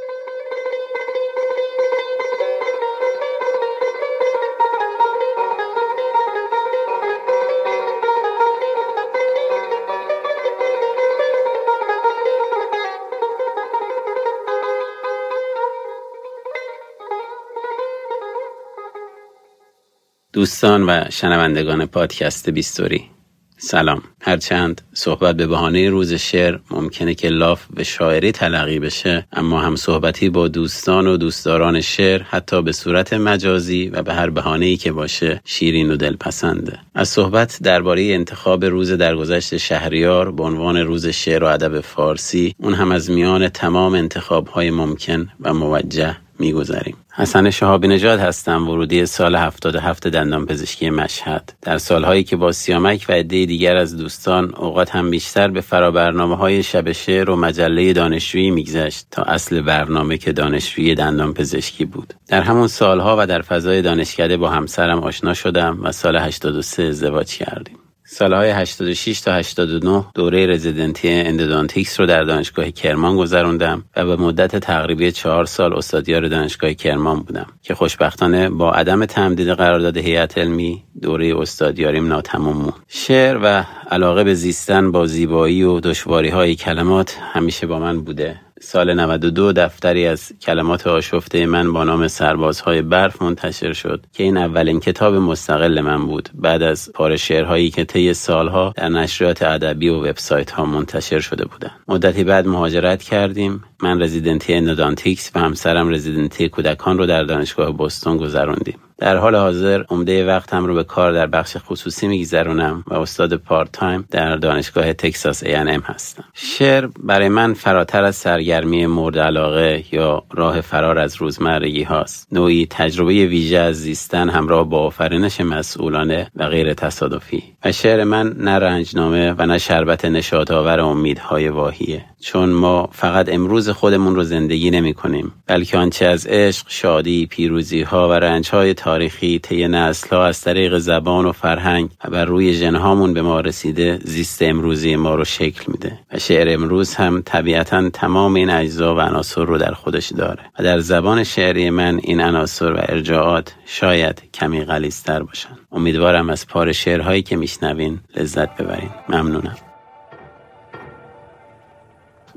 دوستان و شنوندگان پادکست بیستوری. سلام. هرچند صحبت به بهانه روز شعر ممکنه که لاف به شاعری تلقی بشه اما هم صحبتی با دوستان و دوستداران شعر حتی به صورت مجازی و به هر بهانه‌ای که باشه شیرین و دلپسنده. از صحبت درباره انتخاب روز درگذشت شهریار به عنوان روز شعر و ادب فارسی اون هم از میان تمام انتخابهای ممکن و موجه. میگذریم حسن شهابی نژاد هستم ورودی سال 77 دندان پزشکی مشهد. در سالهایی که با سیامک و عده دیگر از دوستان اوقات هم بیشتر به فرابرنامه های شب شعر و مجله دانشجویی میگذشت تا اصل برنامه که دانشجویی دندان پزشکی بود. در همون سالها و در فضای دانشکده با همسرم آشنا شدم و سال 83 ازدواج کردیم. سالهای 86 تا 89 دوره رزیدنتی اندودانتیکس رو در دانشگاه کرمان گذروندم و به مدت تقریبی چهار سال استادیار دانشگاه کرمان بودم که خوشبختانه با عدم تمدید قرارداد هیئت علمی دوره استادیاریم ناتمام موند. شعر و علاقه به زیستن با زیبایی و دشواری های کلمات همیشه با من بوده. سال 92 دفتری از کلمات آشفته من با نام سربازهای برف منتشر شد که این اولین کتاب مستقل من بود. بعد از پاره شعرهایی که طی سالها در نشریات ادبی و وبسایت ها منتشر شده بودند. مدتی بعد مهاجرت کردیم. من رزیدنتی endodontics و همسرم رزیدنتی کودکان رو در دانشگاه بوستون گذروندیم. در حال حاضر عمده وقتم رو به کار در بخش خصوصی میگذرونم و استاد part time در دانشگاه تکساس ای‌اند‌ام هستم. شعر برای من فراتر از سرگرمی مورد علاقه یا راه فرار از روزمرگی هاست. نوعی تجربه ویژه از زیستن همراه با آفرینش مسئولانه و غیر تصادفی. و شعر من نه رنجنامه و نه شربت نشادآور امیدهای واهیه. چون ما فقط امروز خودمون رو زندگی نمی کنیم بلکه آنچه از عشق، شادی، پیروزی ها و رنج های تاریخی طی نسل ها از طریق زبان و فرهنگ و بر روی جنهامون به ما رسیده زیست امروزی ما رو شکل میده و شعر امروز هم طبیعتا تمام این اجزا و عناصر رو در خودش داره و در زبان شعری من این عناصر و ارجاعات شاید کمی غلیظتر باشن. امیدوارم از پار شعرهایی که میشنوین لذت ببرین. ممنونم.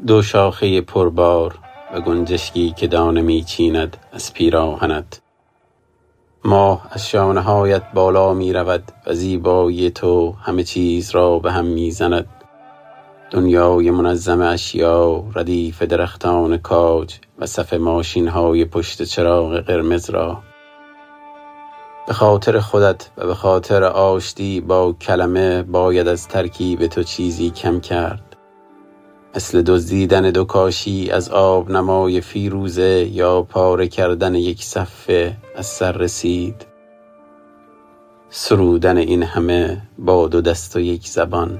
دو شاخه پربار و گنجشکی که دانه می چیند از پیراهنت. ماه از شانههایت بالا می رود و زیبایی تو همه چیز را به هم می زند دنیای منظم اشیا ردیف درختان کاج و صف ماشین های پشت چراغ قرمز را. به خاطر خودت و به خاطر آشتی با کلمه باید از ترکیب تو چیزی کم کرد. مثل دزدیدن دو کاشی از آب نمای فیروزه یا پاره کردن یک صفه از سر رسید. سرودن این همه با دو دست و یک زبان.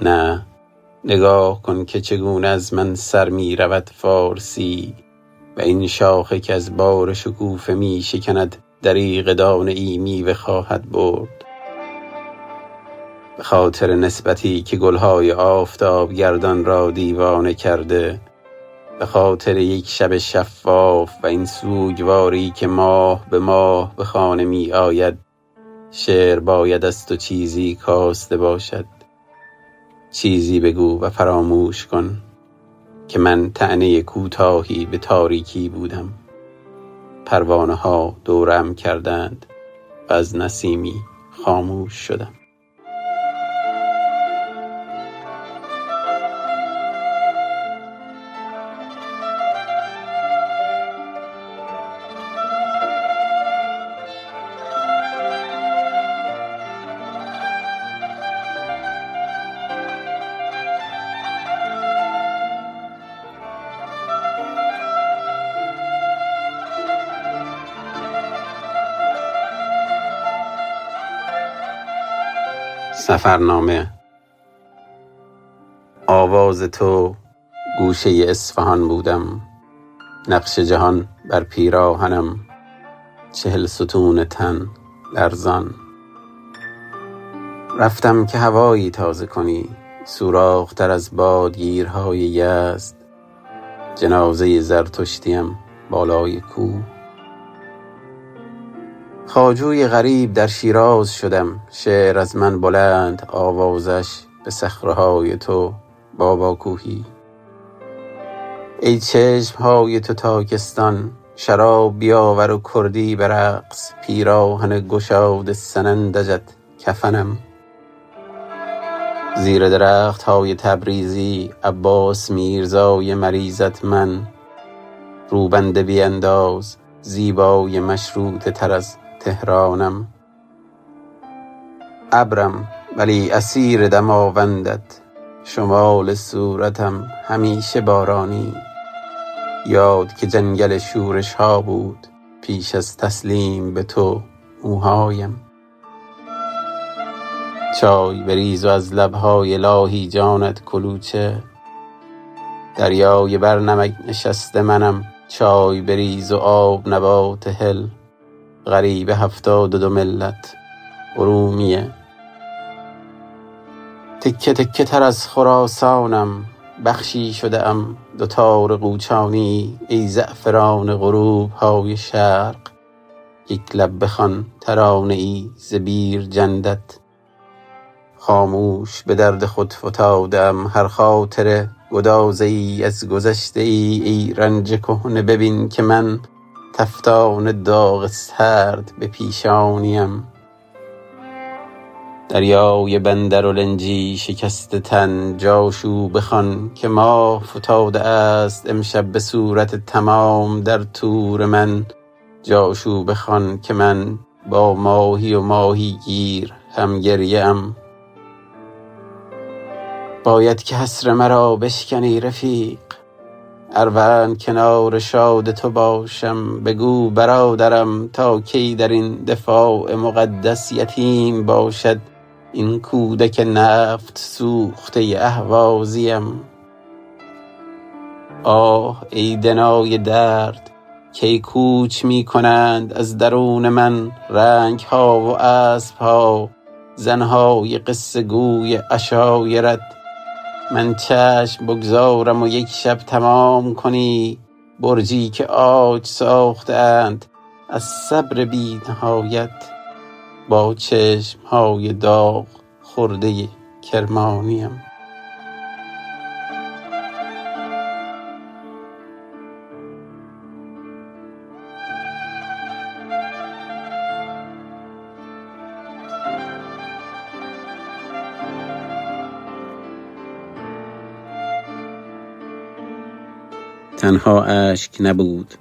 نه نگاه کن که چگونه از من سر می رود فارسی و این شاخه که از بار شکوفه می شکند دریغ دانه ای میوه خواهد برد. به خاطر نسبتی که گلهای آفتاب گردان را دیوانه کرده به خاطر یک شب شفاف و این سوگواری که ماه به ماه به خانه می آید شعر باید از تو چیزی کاسته باشد. چیزی بگو و فراموش کن که من تعنی کوتاهی به تاریکی بودم. پروانه ها دورم کردند و از نسیمی خاموش شدم. سفرنامه آواز تو گوشه اصفهان بودم. نقش جهان بر پیراهنم. چهل ستون تن لرزان رفتم که هوایی تازه کنی. سوراخ تر از بادگیرهای یزد. جنازه زرتشتیم بالای کوه. خواجوی غریب در شیراز شدم شعر از من بلند آوازش به صخرههای تو بابا کوهی ای چشمهای تو تاکستان شراب بیاور و کردی به رقص پیراهن گشاد سنندجت کفنم. زیر درختهای تبریزی عباس میرزای مریزت من. روبنده بینداز زیبای مشروطه تر از تهرانم. ابرم ولی اسیر دماوندت شمال صورتم همیشه بارانی. یاد که جنگل شورش ها بود پیش از تسلیم به تو موهایم. چای بریز و از لبهای لاهی جانت کلوچه. دریای بر نمک نشسته منم چای بریز و آب نبات هل. غریب هفتاد و دو ملت. ارومیه. تکه تکه تر از خراسانم بخشی شده ام دو تار قوچانی ای زعفران غروب های شرق. یک لب بخوان ترانه ای ز بیر جندت. خاموش به درد خود فتاده ام هر خاطره. گدازه ای از گذشته ای ای رنج کهنه ببین که من تفتان داغ سرد به پیشانیم. دریای بندر و لنجی شکسته تن جاشو بخوان که ماه فتاده است امشب به صورت تمام در طور من. جاشو بخوان که من با ماهی و ماهی گیر هم گریه ام. باید که حسر مرا بشکنی رفیق اروند کنار شاد تو باشم بگو برادرم تا کی در این دفاع مقدس یتیم باشد. این کودک نفت سوخته اهوازیم. آه ای دنای درد کی کوچ می کنند از درون من رنگ ها و اسب ها زنهای قصه گوی عشایرت من چشم بگذارم و یک شب تمام کنی. برجی که عاج ساخته اند از صبر بی نهایت با چشم های داغ خورده کرمانیم. تنها اشک نبود.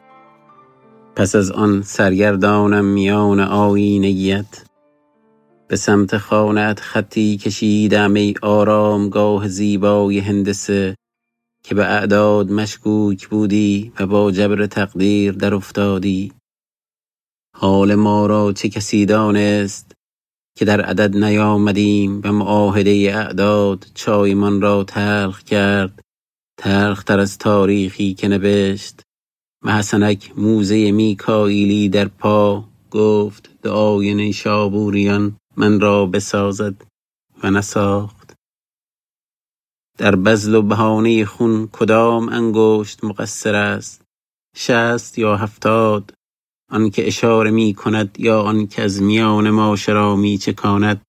پس از آن سرگردانم میان آینه به سمت خانه‌ات خطی کشیدم ای آرامگاه زیبای هندسه که به اعداد مشکوک بودی و با جبر تقدیر در افتادی. حال ما را چه کسی دانست که در عدد نیامدیم و معاهده اعداد چایمان را تلخ کرد تلختر از تاریخی که نوشت و حسنک موزه میکائیلی در پا گفت دعای نیشابوریان من را بسازد و نساخت. در بزل و بهانه خون کدام انگشت مقصر است؟ شست یا هفتاد؟ آنکه اشاره می کند یا آنکه از میان ما می چکاند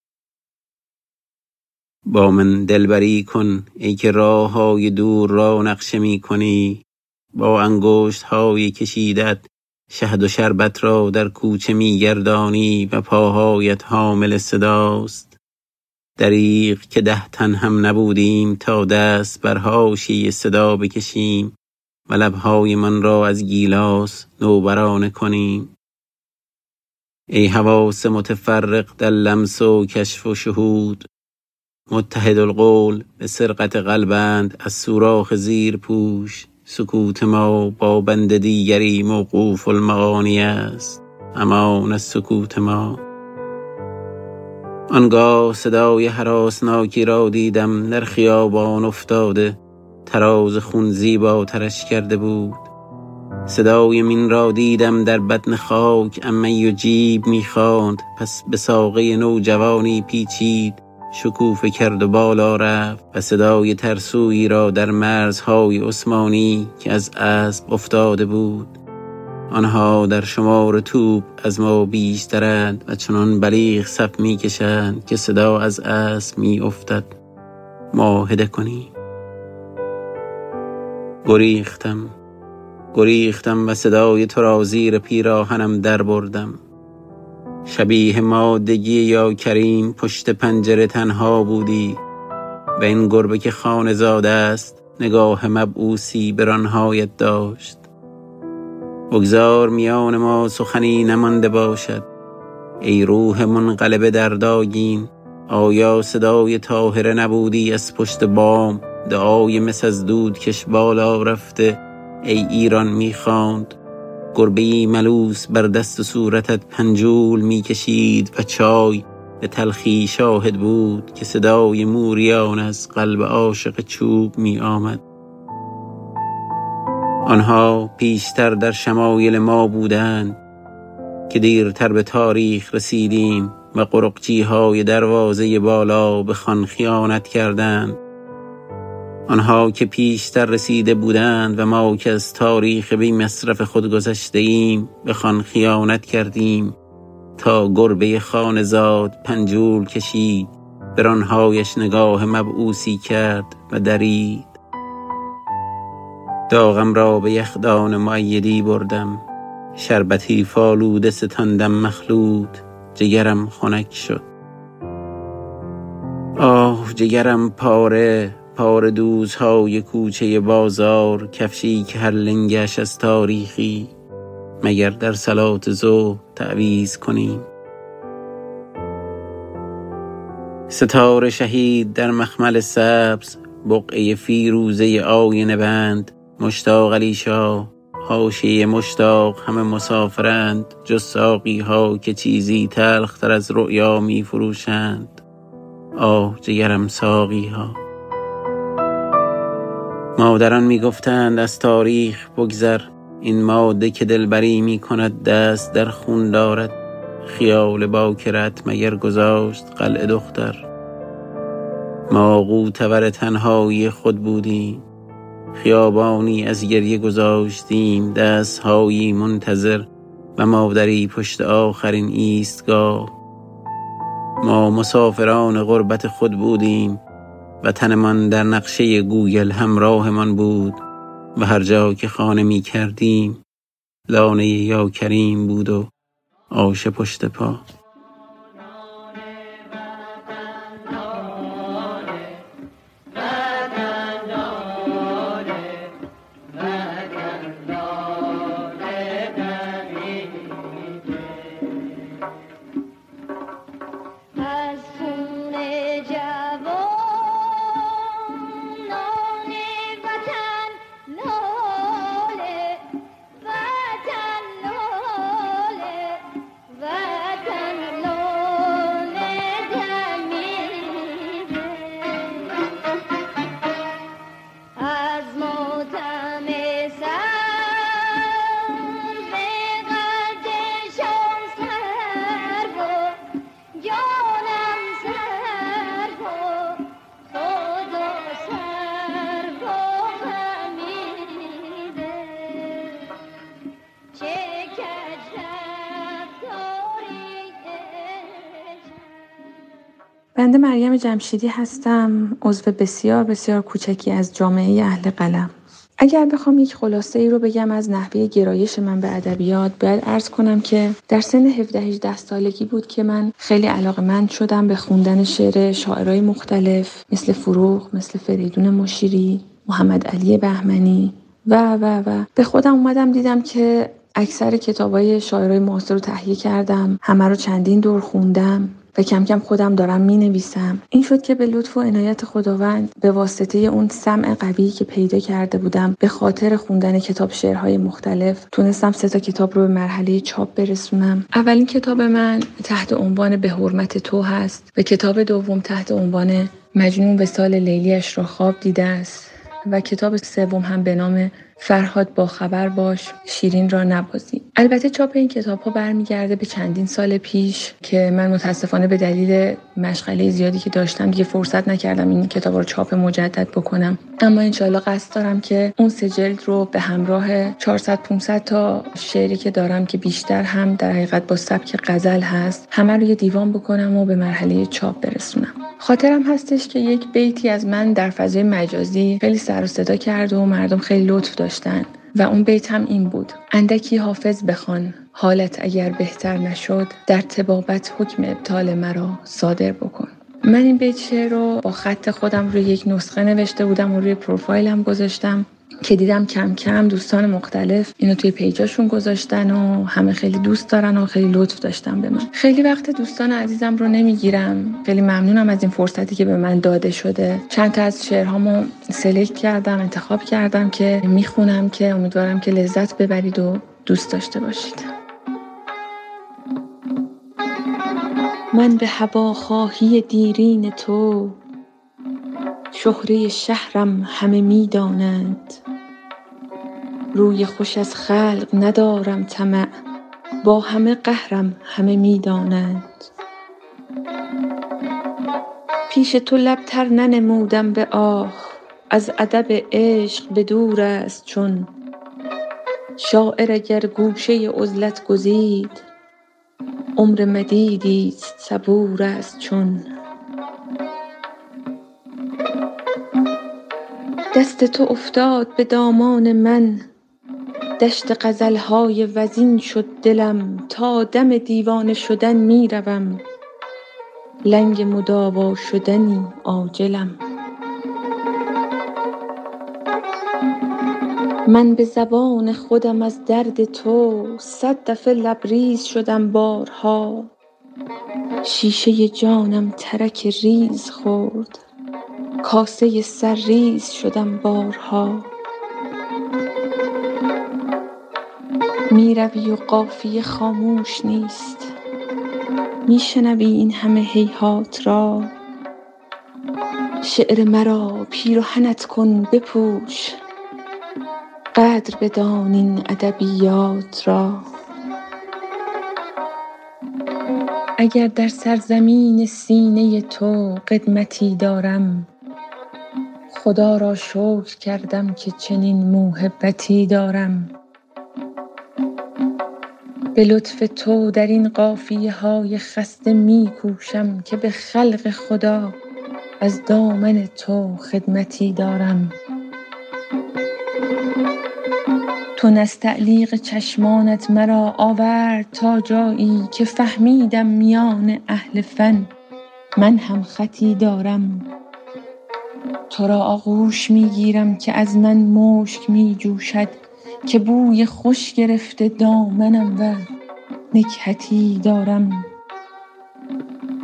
با من دلبری کن ای که راه های دور را نقشه می کنی. با انگشت های کشیدت شهد و شربت را در کوچه می گردانی و پاهایت حامل صداست. دریغ که ده تن هم نبودیم تا دست بر حاشیه صدا بکشیم و لبهای من را از گیلاس نوبرانه کنیم. ای حواس متفرق در لمس و کشف و شهود متحد القول به سرقت قلبند از سوراخ زیر پوش سکوت ما با بند دیگری موقوف المعانی است. امان از سکوت ما. آنگاه صدای حراسناکی را دیدم در خیابان افتاده. تراز خون ترش کرده بود. صدای من را دیدم در بدن خاک امی و جیب می‌خواند. پس به ساقه نوجوانی پیچید. شکوفه کرد و بالا رفت و صدای ترسویی را در مرزهای عثمانی که از اسب افتاده بود. آنها در شمار توپ از ما بیشترند و چنان بلیغ صف می‌کشند که صدا از اسب می افتد. ماهده کنی. گریختم. گریختم و صدای تو را زیر پیراهنم در بردم. شبیه مادگی یا کریم پشت پنجره تنها بودی و این گربه که خانه زاده است نگاه مبعوسی برانهایت داشت. بگذار میان ما سخنی نمانده باشد. ای روح منقلب در داگین آیا صدای تاهره نبودی از پشت بام؟ دعای مس از دود کش بالا رفته ای ایران می‌خواند. گربه ملوس بر دست و صورتت پنجول می‌کشید و چای به تلخی شاهد بود که صدای موریان از قلب عاشق چوب می آمد آنها پیشتر در شمایل ما بودند که دیرتر به تاریخ رسیدیم و قرقچی های دروازه بالا به خان خیانت کردند. آنها که پیشتر رسیده بودند و ما که از تاریخ بی مصرف خود گذشته ایم به خان خیانت کردیم تا گربه خانزاد پنجول کشید برانهایش نگاه مبعوسی کرد و درید. داغم را به یخدان معیدی بردم شربتی فالوده ستاندم مخلوط جگرم خنک شد. آه جگرم پاره پار دوزهای کوچه بازار کفشی که هر لنگش از تاریخی. مگر در سلات زو تعویز کنیم؟ ستاره شهید در مخمل سبز بقعه فیروزه آینه بند. مشتاق علی شاه حاشیه مشتاق همه مسافرند. جز ها که چیزی تلختر از رؤیا می فروشند آه جگرم ساقی ها مادران می‌گفتند از تاریخ بگذر. این ماده که دلبری می کند دست در خون دارد. خیال باکرت مگر گذاشت قلع دختر. ما قوتور تنهایی خود بودیم. خیابانی از گریه گذاشتیم دستهایی منتظر. و مادری پشت آخرین ایستگاه. ما مسافران غربت خود بودیم. وطنمان در نقشه گوگل همراهمان بود و هر جا که خانه می کردیم لانه یا کریم بود و آش پشت پا. بنده مریم جمشیدی هستم عضو بسیار بسیار کوچکی از جامعه اهل قلم. اگر بخوام یک خلاصه ای رو بگم از نحوه گرایش من به ادبیات باید ارز کنم که در سن 17 18 سالگی بود که من خیلی علاقه من شدم به خوندن شعر شاعرای مختلف مثل فروغ مثل فریدون مشیری محمد علی بهمنی و و و. به خودم اومدم دیدم که اکثر کتابای شاعرای معاصر رو تهیه کردم همه رو چندین دور خوندم. و کم کم خودم دارم می نویسم این شد که به لطف و عنایت خداوند به واسطه اون سمع قوی که پیدا کرده بودم به خاطر خوندن کتاب شعرهای مختلف تونستم سه تا کتاب رو به مرحله چاپ برسونم. اولین کتاب من تحت عنوان به حرمت تو هست. و کتاب دوم تحت عنوان مجنون به سال لیلیش را خواب دیده است. و کتاب سوم هم به نام فرهاد با خبر باش شیرین را نبازی. البته چاپ این کتاب ها برمیگرده به چندین سال پیش که من متاسفانه به دلیل مشغله زیادی که داشتم دیگه فرصت نکردم این کتاب رو چاپ مجدد بکنم. اما انشاءالله قصد دارم که اون سه جلد رو به همراه 400 500 تا شعری که دارم که بیشتر هم در حقیقت با سبک غزل هست همه رو یه دیوان بکنم و به مرحله چاپ برسونم. خاطرم هستش که یک بیتی از من در فضای مجازی خیلی سر و صدا کرد و مردم خیلی لطف داشتن و اون بیت هم این بود. اندکی حافظ بخوان حالت اگر بهتر نشد در تبابت حکم ابطال مرا صادر بکن. من این بیت شعر رو با خط خودم روی یک نسخه نوشته بودم و روی پروفایلم گذاشتم. که دیدم کم کم دوستان مختلف اینو توی پیجاشون گذاشتن و همه خیلی دوست دارن و خیلی لطف داشتن به من. خیلی وقت دوستان عزیزم رو نمی‌گیرم. خیلی ممنونم از این فرصتی که به من داده شده. چند تا از شعرهامو سلکت کردم انتخاب کردم که می‌خونم که امیدوارم که لذت ببرید و دوست داشته باشید. من به هوا خواهی دیرین تو. شهره شهرم همه می دانند روی خوش از خلق ندارم طمع با همه قهرم همه می دانند پیش تو لب تر ننمودم به آه از ادب عشق به دور است چون. شاعر اگر گوشه عزلت گزید عمر مدیدی صبور است چون. دست تو افتاد به دامان من. دشت غزلهای وزین شد دلم تا دم دیوانه شدن می روم. لنگ مداوا شدنی عاجلم من به زبان خودم از درد تو صد دفعه لبریز شدم بارها. شیشه جانم ترک ریز خورد. کاسه سرریز شدم بارها. می روی و قافیه خاموش نیست. می شنوی این همه هیهات را. شعر مرا پیرهنت کن بپوش. قدر بدان این ادبیات را. اگر در سرزمین سینه تو قدمتی دارم خدا را شکر کردم که چنین موهبتی دارم. به لطف تو در این قافیه های خسته می کوشم که به خلق خدا از دامن تو خدمتی دارم. تو نستعلیق چشمانت مرا آورد تا جایی که فهمیدم میان اهل فن. من هم خطی دارم. تو را آغوش می گیرم که از من مشک می جوشد که بوی خوش گرفته دامنم و نکهتی دارم.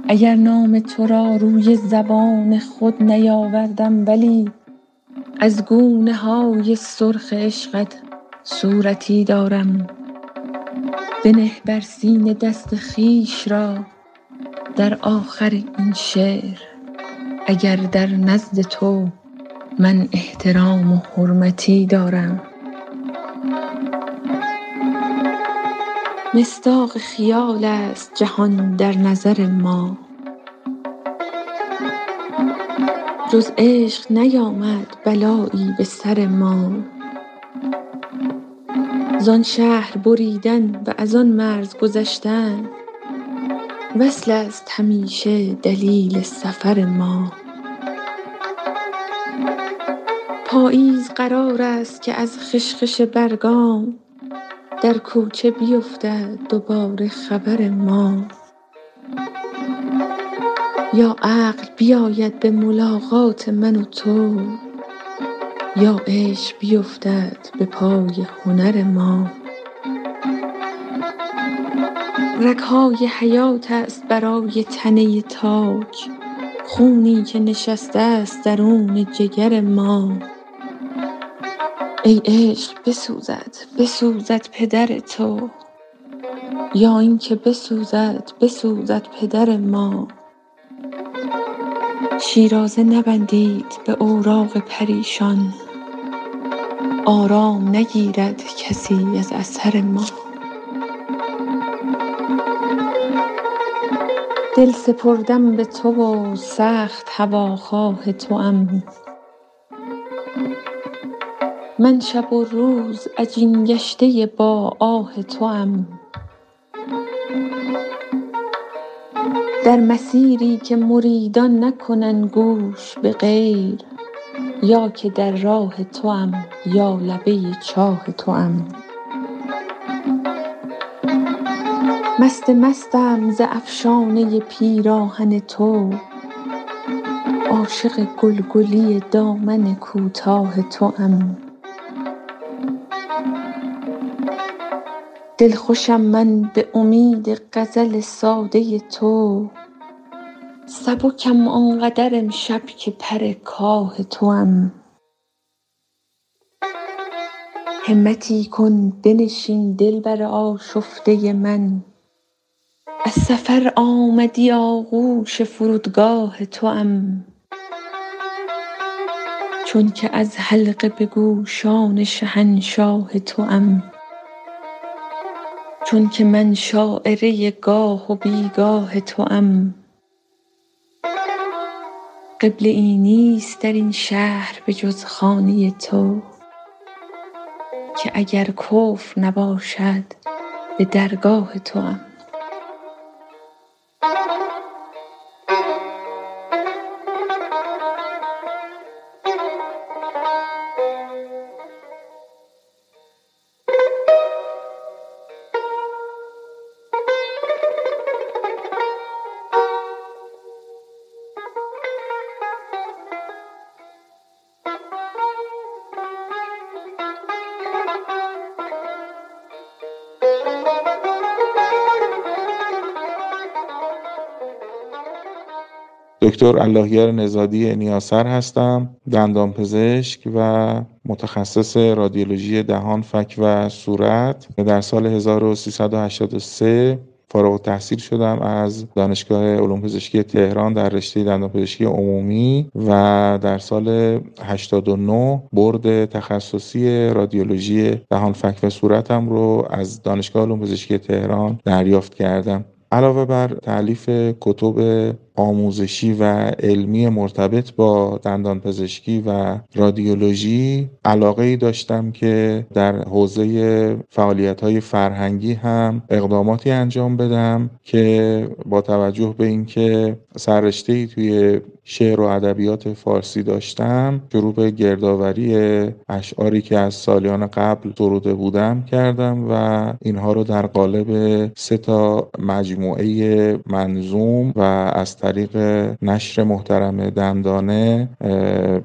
اگر نام تو را روی زبان خود نیاوردم ولی از گونه های سرخ عشقت صورتی دارم. بنه بر سینه دست خویش را در آخر این شعر اگر در نزد تو من احترام و حرمتی دارم. مصداق خیال است جهان در نظر ما. جز عشق نیامد بلایی به سر ما. زان شهر بریدن و از آن مرز گذشتن وصل است همیشه دلیل سفر ما. پاییز قرار است که از خشخش برگام در کوچه بیفتد دوباره خبر ما. یا عقل بیاید به ملاقات من و تو یا عشق بیفتد به پای هنر ما. رگهای حیات است برای تنه تاک خونی که نشسته است درون جگر ما. ای عشق بسوزد بسوزد پدر تو. یا اینکه بسوزد بسوزد پدر ما. شیرازه نبندید به اوراق پریشان. آرام نگیرد کسی از اثر ما. دل سپردم به تو و سخت هواخواه توام. من شب و روز عجین گشته با آه توام. در مسیری که مریدان نکنند گوش به غیر یا که در راه توام یا لبه چاه توام. مست مستم ز افشانه پیراهن تو. عاشق گلگلی دامن کوتاه توام. دلخوشم من به امید غزل ساده تو. سبکم آنقدر امشب که پر کاه توام. همتی کن بنشین دلبر آشفته من. از سفر آمدی آغوش فرودگاه توام. چونک از حلقه به گوشان شهنشاه توام. چونک من شاعره گاه و بی گاه توام. قبله ای نیست در این شهر به جز خانه تو که اگر کفر نباشد به درگاه توام. دکتر اللهیار نزادی نیاسر هستم دندانپزشک و متخصص رادیولوژی دهان فک و صورت. در سال 1383 فارغ تحصیل شدم از دانشگاه علوم پزشکی تهران در رشته دندانپزشکی عمومی و در سال 89 برد تخصصی رادیولوژی دهان فک و صورتم رو از دانشگاه علوم پزشکی تهران دریافت کردم. علاوه بر تعلیف کتب آموزشی و علمی مرتبط با دندان پزشکی و رادیولوژی علاقه ای داشتم که در حوزه فعالیت های فرهنگی هم اقداماتی انجام بدم که با توجه به اینکه سررشته ای توی شعر و ادبیات فارسی داشتم شروع به گردآوری اشعاری که از سالیان قبل سروده بودم کردم و اینها رو در قالب سه تا مجموعه منظوم و از طریق نشر محترم دندانه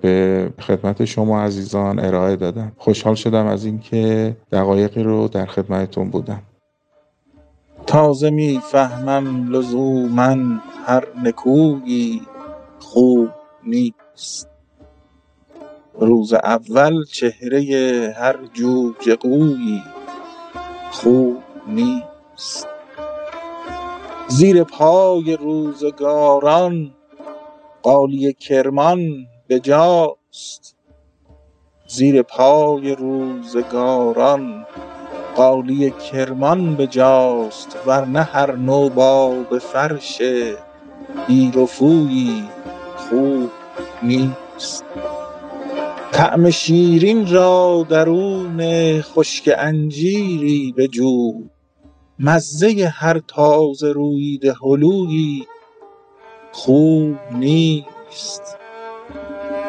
به خدمت شما عزیزان ارائه دادم. خوشحال شدم از اینکه دقایقی رو در خدمتتون بودم. تازه می‌فهمم لزوما هر نکویی خوب نیست. روز اول چهره هر جوجه خوب نیست. زیر پای روزگاران قالی کرمان بجاست. زیر پای روزگاران قالی کرمان بجاست ورنه هر نوباوه فرش بی خوب نیست. طعم شیرین را درون خشک انجیری بجو. مزه هر تازه روییده هلویی خوب نیست.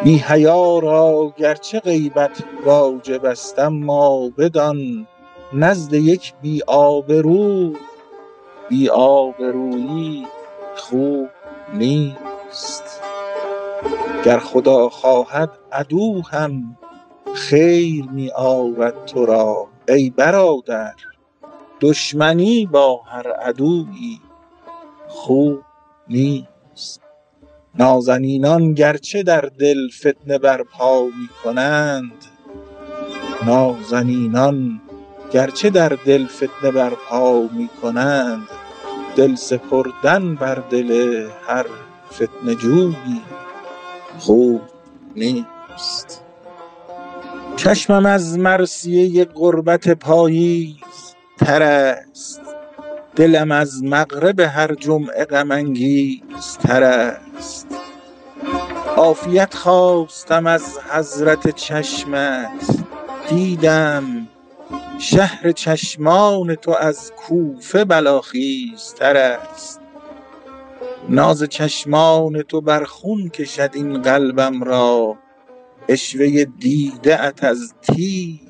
بی حیا را گرچه غیبت واجب است اما بدان نزد یک بی آبرو بی آبرویی خوب نیست. گر خدا خواهد عدو هم خیر می آرد تو را ای برادر. دشمنی با هر عدویی خوب نیست. نازنینان گرچه در دل فتنه برپا می کنند نازنینان گرچه در دل فتنه برپا می کنند دل سپردن بر دل هر فتنه جویی خوب نیست. چشمم از مرثیه غربت پاییز تر است. دلم از مغرب هر جمعه غم تر است. عافیت خواستم از حضرت چشمت دیدم شهر چشمان تو از کوفه بلاخیزتر است. ناز چشمان تو بر خون کشد این قلبم را. عشوه دیده ات از تیغ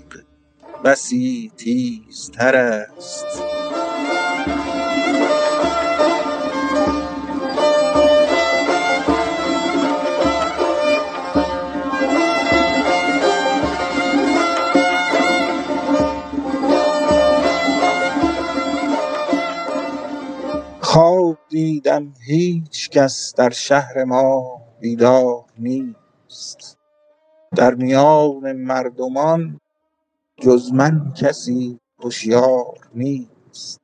بسی تیزتر است. خواب دیدم هیچ کس در شهر ما بیدار نیست. در میان مردمان جز من کسی هشیار نیست.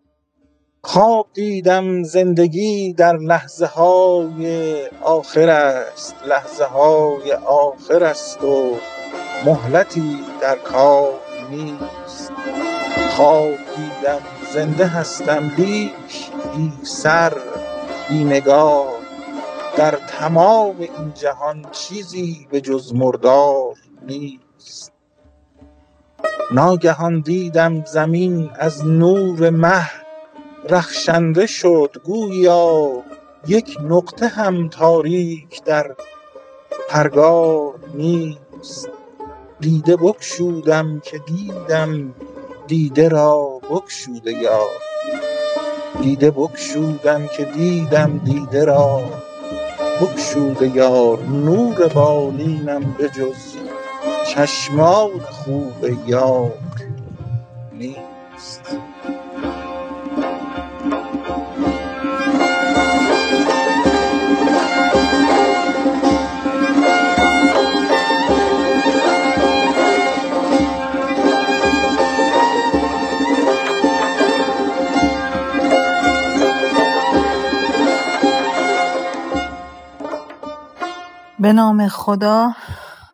خواب دیدم زندگی در لحظه های آخر است لحظه های آخر است و مهلتی در کار نیست. خواب دیدم زنده هستم لیک بی سر بی نگاه در تمام این جهان چیزی به جز مردار نیست. ناگهان دیدم زمین از نور مه رخشنده شد گویا یک نقطه هم تاریک در پرگار نیست. دیده بگشودم که دیدم دیده را بگشوده یار. دیده بگشودم که دیدم دیده را بگشوده یار. نور بالینم جز چشمان خوب یار نیست. به نام خدا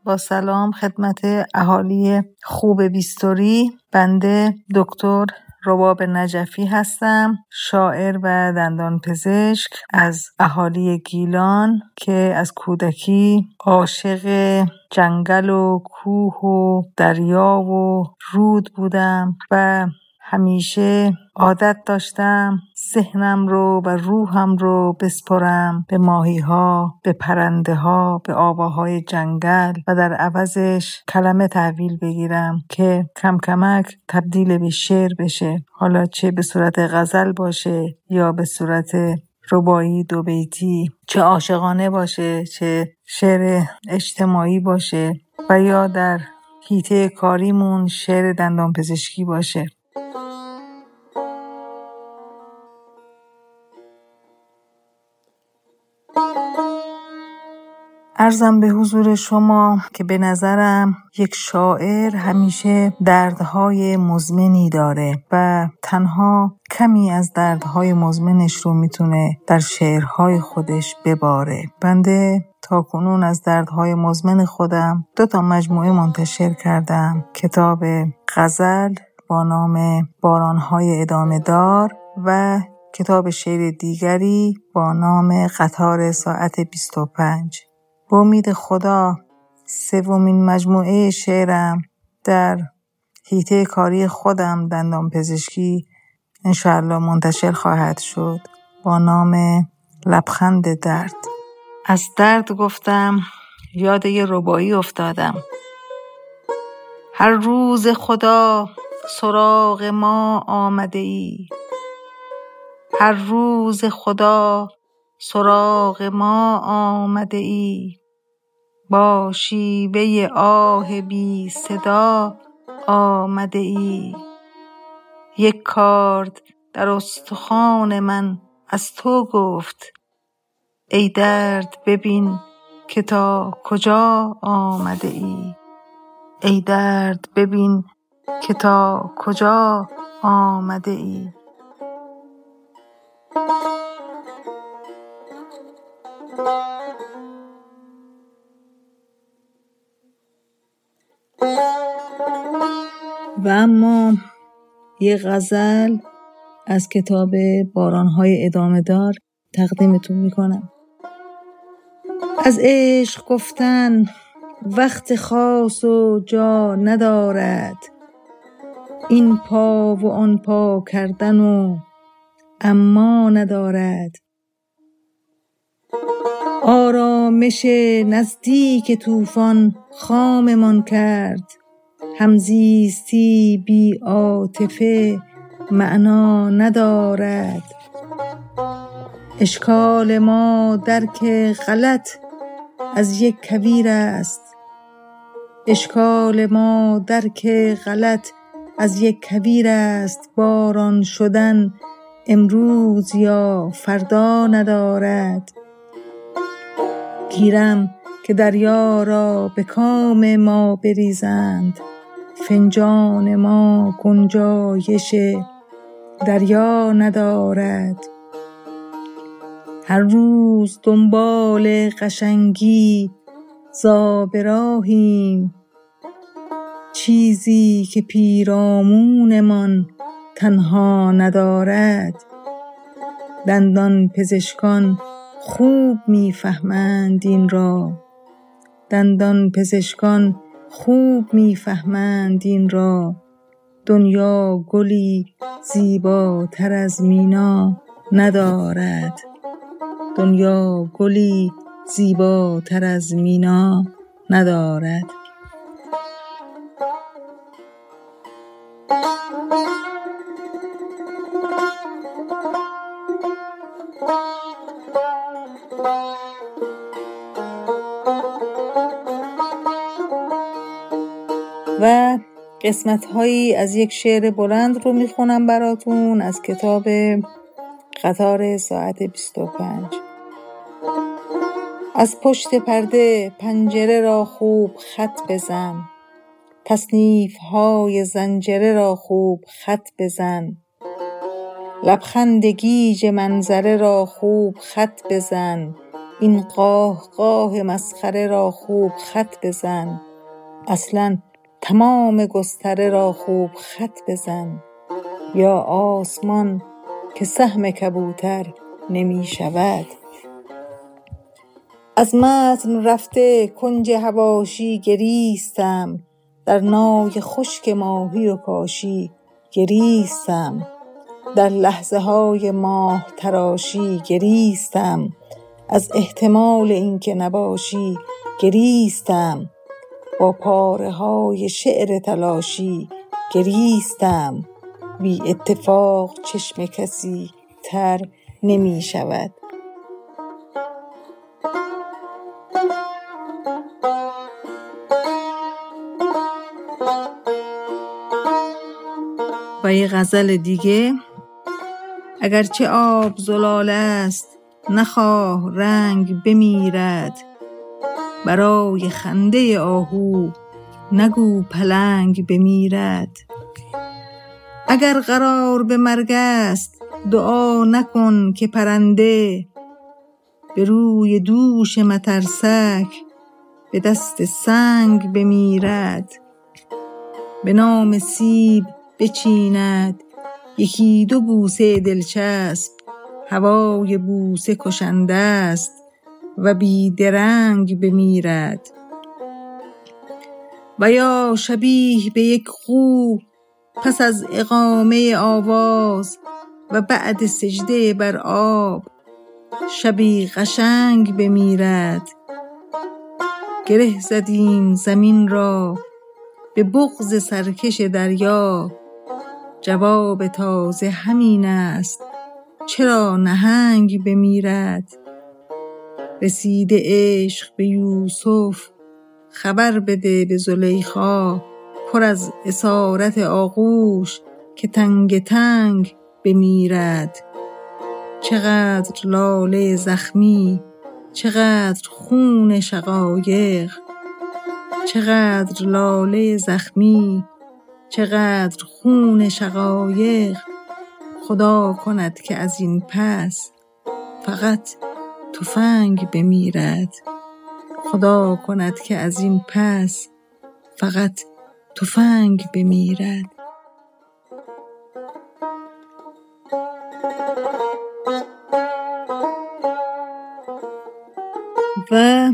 با سلام خدمت اهالی خوب بیستوری. بنده دکتر رباب نجفی هستم شاعر و دندان پزشک از اهالی گیلان که از کودکی عاشق جنگل و کوه و دریا و رود بودم و همیشه عادت داشتم ذهنم رو و روحم رو بسپرم به ماهی ها به پرنده ها به آواهای جنگل و در عوضش کلمه تحویل بگیرم که کم کمک تبدیل به شعر بشه. حالا چه به صورت غزل باشه یا به صورت ربایی دو بیتی چه عاشقانه باشه چه شعر اجتماعی باشه و یا در هیته کاریمون شعر دندان پزشکی باشه. ارزم به حضور شما که به نظرم یک شاعر همیشه دردهای مزمنی داره و تنها کمی از دردهای مزمنش رو می‌تونه در شعرهای خودش بباره. بنده تا کنون از دردهای مزمن خودم دو تا مجموعه منتشر کردم. کتاب غزل با نام بارانهای ادامه دار و کتاب شعر دیگری با نام قطار ساعت 25 امید خدا سومین مجموعه شعرم در هیته کاری خودم دندان پزشکی انشاءالله منتشر خواهد شد با نام لبخند درد. از درد گفتم یاد یه ربایی افتادم. هر روز خدا سراغ ما آمده ای هر روز خدا سراغ ما آمده ای با شیوه آه بی صدا آمده ای. یک کارد در استخوان من از تو گفت ای درد ببین که تا کجا آمده ای. ای درد ببین که تا کجا آمده ای. و اما یه غزل از کتاب بارانهای ادامه دار تقدیمتون می‌کنم. از عشق گفتن وقت خاص و جا ندارد. این پا و آن پا کردن و اما ندارد. آرامش نزدیک طوفان خاممان کرد. همزیستی بی عاطفه معنا ندارد. اشکال ما درک غلط از یک کویر است. اشکال ما درک غلط از یک کویر است. باران شدن امروز یا فردا ندارد. گیرم که دریا را به کام ما بریزند. فنجان ما گنجایش دریا ندارد. هر روز دنبال قشنگی ز راهیم. چیزی که پیرامونمان تنها ندارد. دندان پزشکان خوب می‌فهمند این را. دندان پزشکان خوب می‌فهمند این را. دنیا گلی زیباتر از مینا ندارد. دنیا گلی زیباتر از مینا ندارد. قسمت هایی از یک شعر بلند رو می‌خونم براتون از کتاب قطار ساعت 25 از پشت پرده پنجره را خوب خط بزن. تصنیف های زنجره را خوب خط بزن. لبخند گیج منظره را خوب خط بزن. این قاه قاه مسخره را خوب خط بزن. اصلا تمام گستره را خوب خط بزن. یا آسمان که سهم کبوتر نمی شود. از متن رفته کنج حواشی گریستم. در نای خشک ماهی و کاشی گریستم. در لحظه های ماه تراشی گریستم. از احتمال اینکه نباشی گریستم. پاره های شعر تلاشی گریستم. بی اتفاق چشم کسی تر نمی شود. و یه غزل دیگه. اگرچه آب زلال است نخواه رنگ بمیرد. برای خنده آهو نگو پلنگ بمیرد. اگر قرار به مرگ است دعا نکن که پرنده. به روی دوش مترسک به دست سنگ بمیرد. به نام سیب بچیند یکی دو بوسه دلچسب هوای بوسه کشنده است. و بی درنگ بمیرد. و یا شبیه به یک خو پس از اقامه آواز و بعد سجده بر آب شبی قشنگ بمیرد. گره زدیم زمین را به بغز سرکش دریا. جواب تازه همین است. چرا نهنگ بمیرد؟ رسیده عشق به یوسف خبر بده به زلیخا پر از اسارت آغوش که تنگ تنگ بمیرد. چقدر لاله زخمی چقدر خون شقایق چقدر لاله زخمی چقدر خون شقایق. خدا کند که از این پس فقط تفنگ بمیرد. خدا کند که از این پس فقط تفنگ بمیرد. و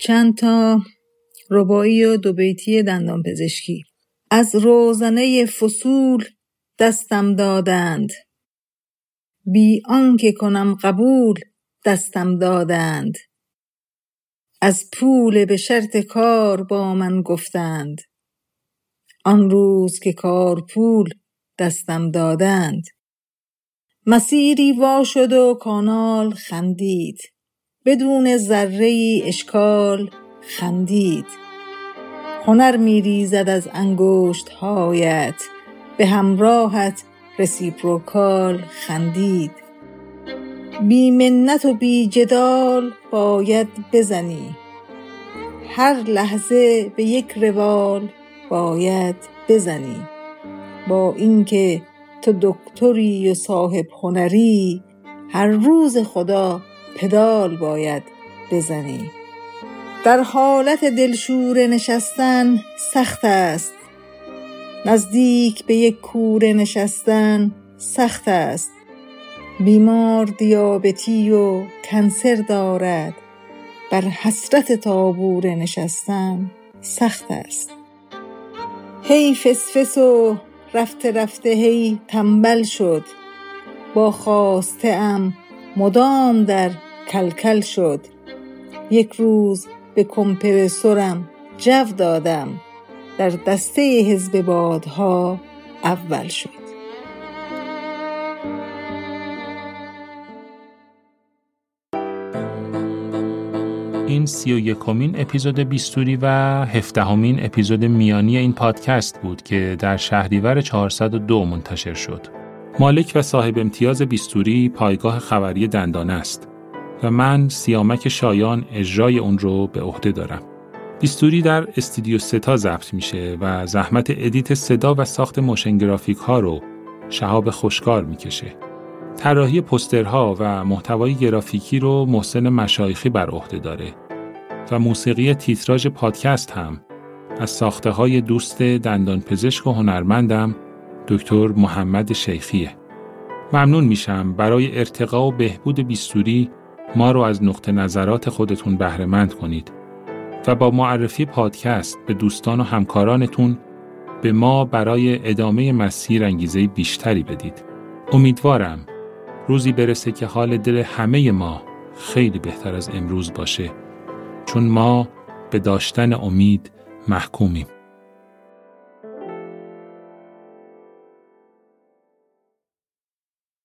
چند تا ربایی و دو بیتی دندان پزشکی. از روزنه فصول دستم دادند. بی آنکه کنم قبول دستم دادند. از پول به شرط کار با من گفتند. آن روز که کار پول دستم دادند. مسیری وا شد و کانال خندید. بدون ذره اشکال خندید. هنر میریزد از انگشت هایت به همراهت رسیپروکال خندید. بی منت و بی جدال باید بزنی. هر لحظه به یک روال باید بزنی. با اینکه تو دکتری و صاحب هنری هر روز خدا پدال باید بزنی. در حالت دلشوره نشستن سخت است. نزدیک به یک کوره نشستن سخت است. بیمار دیابتی و کنسر دارد. بر حسرت تابوره نشستن سخت است. هی فسفس و رفته رفته هی تنبل شد. با خواسته ام مدام در کلکل شد. یک روز به کمپرسورم جو دادم. در دسته حزب بادها اول شد. این سی و یکمین اپیزود بیستوری و هفدهمین اپیزود میانی این پادکست بود که در شهریور 402 منتشر شد. مالک و صاحب امتیاز بیستوری پایگاه خبری دندانه است و من سیامک شایان اجرای اون رو به عهده دارم. بیستوری در استودیو ستا ضبط میشه و زحمت ادیت صدا و ساخت موشن گرافیک ها رو شهاب خوشکار می‌کشه. طراحی پسترها و محتوای گرافیکی رو محسن مشایخی بر عهده داره و موسیقی تیتراژ پادکست هم از ساخته های دوست دندان پزشک و هنرمندم دکتر محمد شیخیه. ممنون میشم برای ارتقا و بهبود بیستوری ما رو از نقطه نظرات خودتون بهرهمند کنید و با معرفی پادکست به دوستان و همکارانتون به ما برای ادامه مسیر انگیزه بیشتری بدید. امیدوارم روزی برسه که حال دل همه ما خیلی بهتر از امروز باشه چون ما به داشتن امید محکومیم.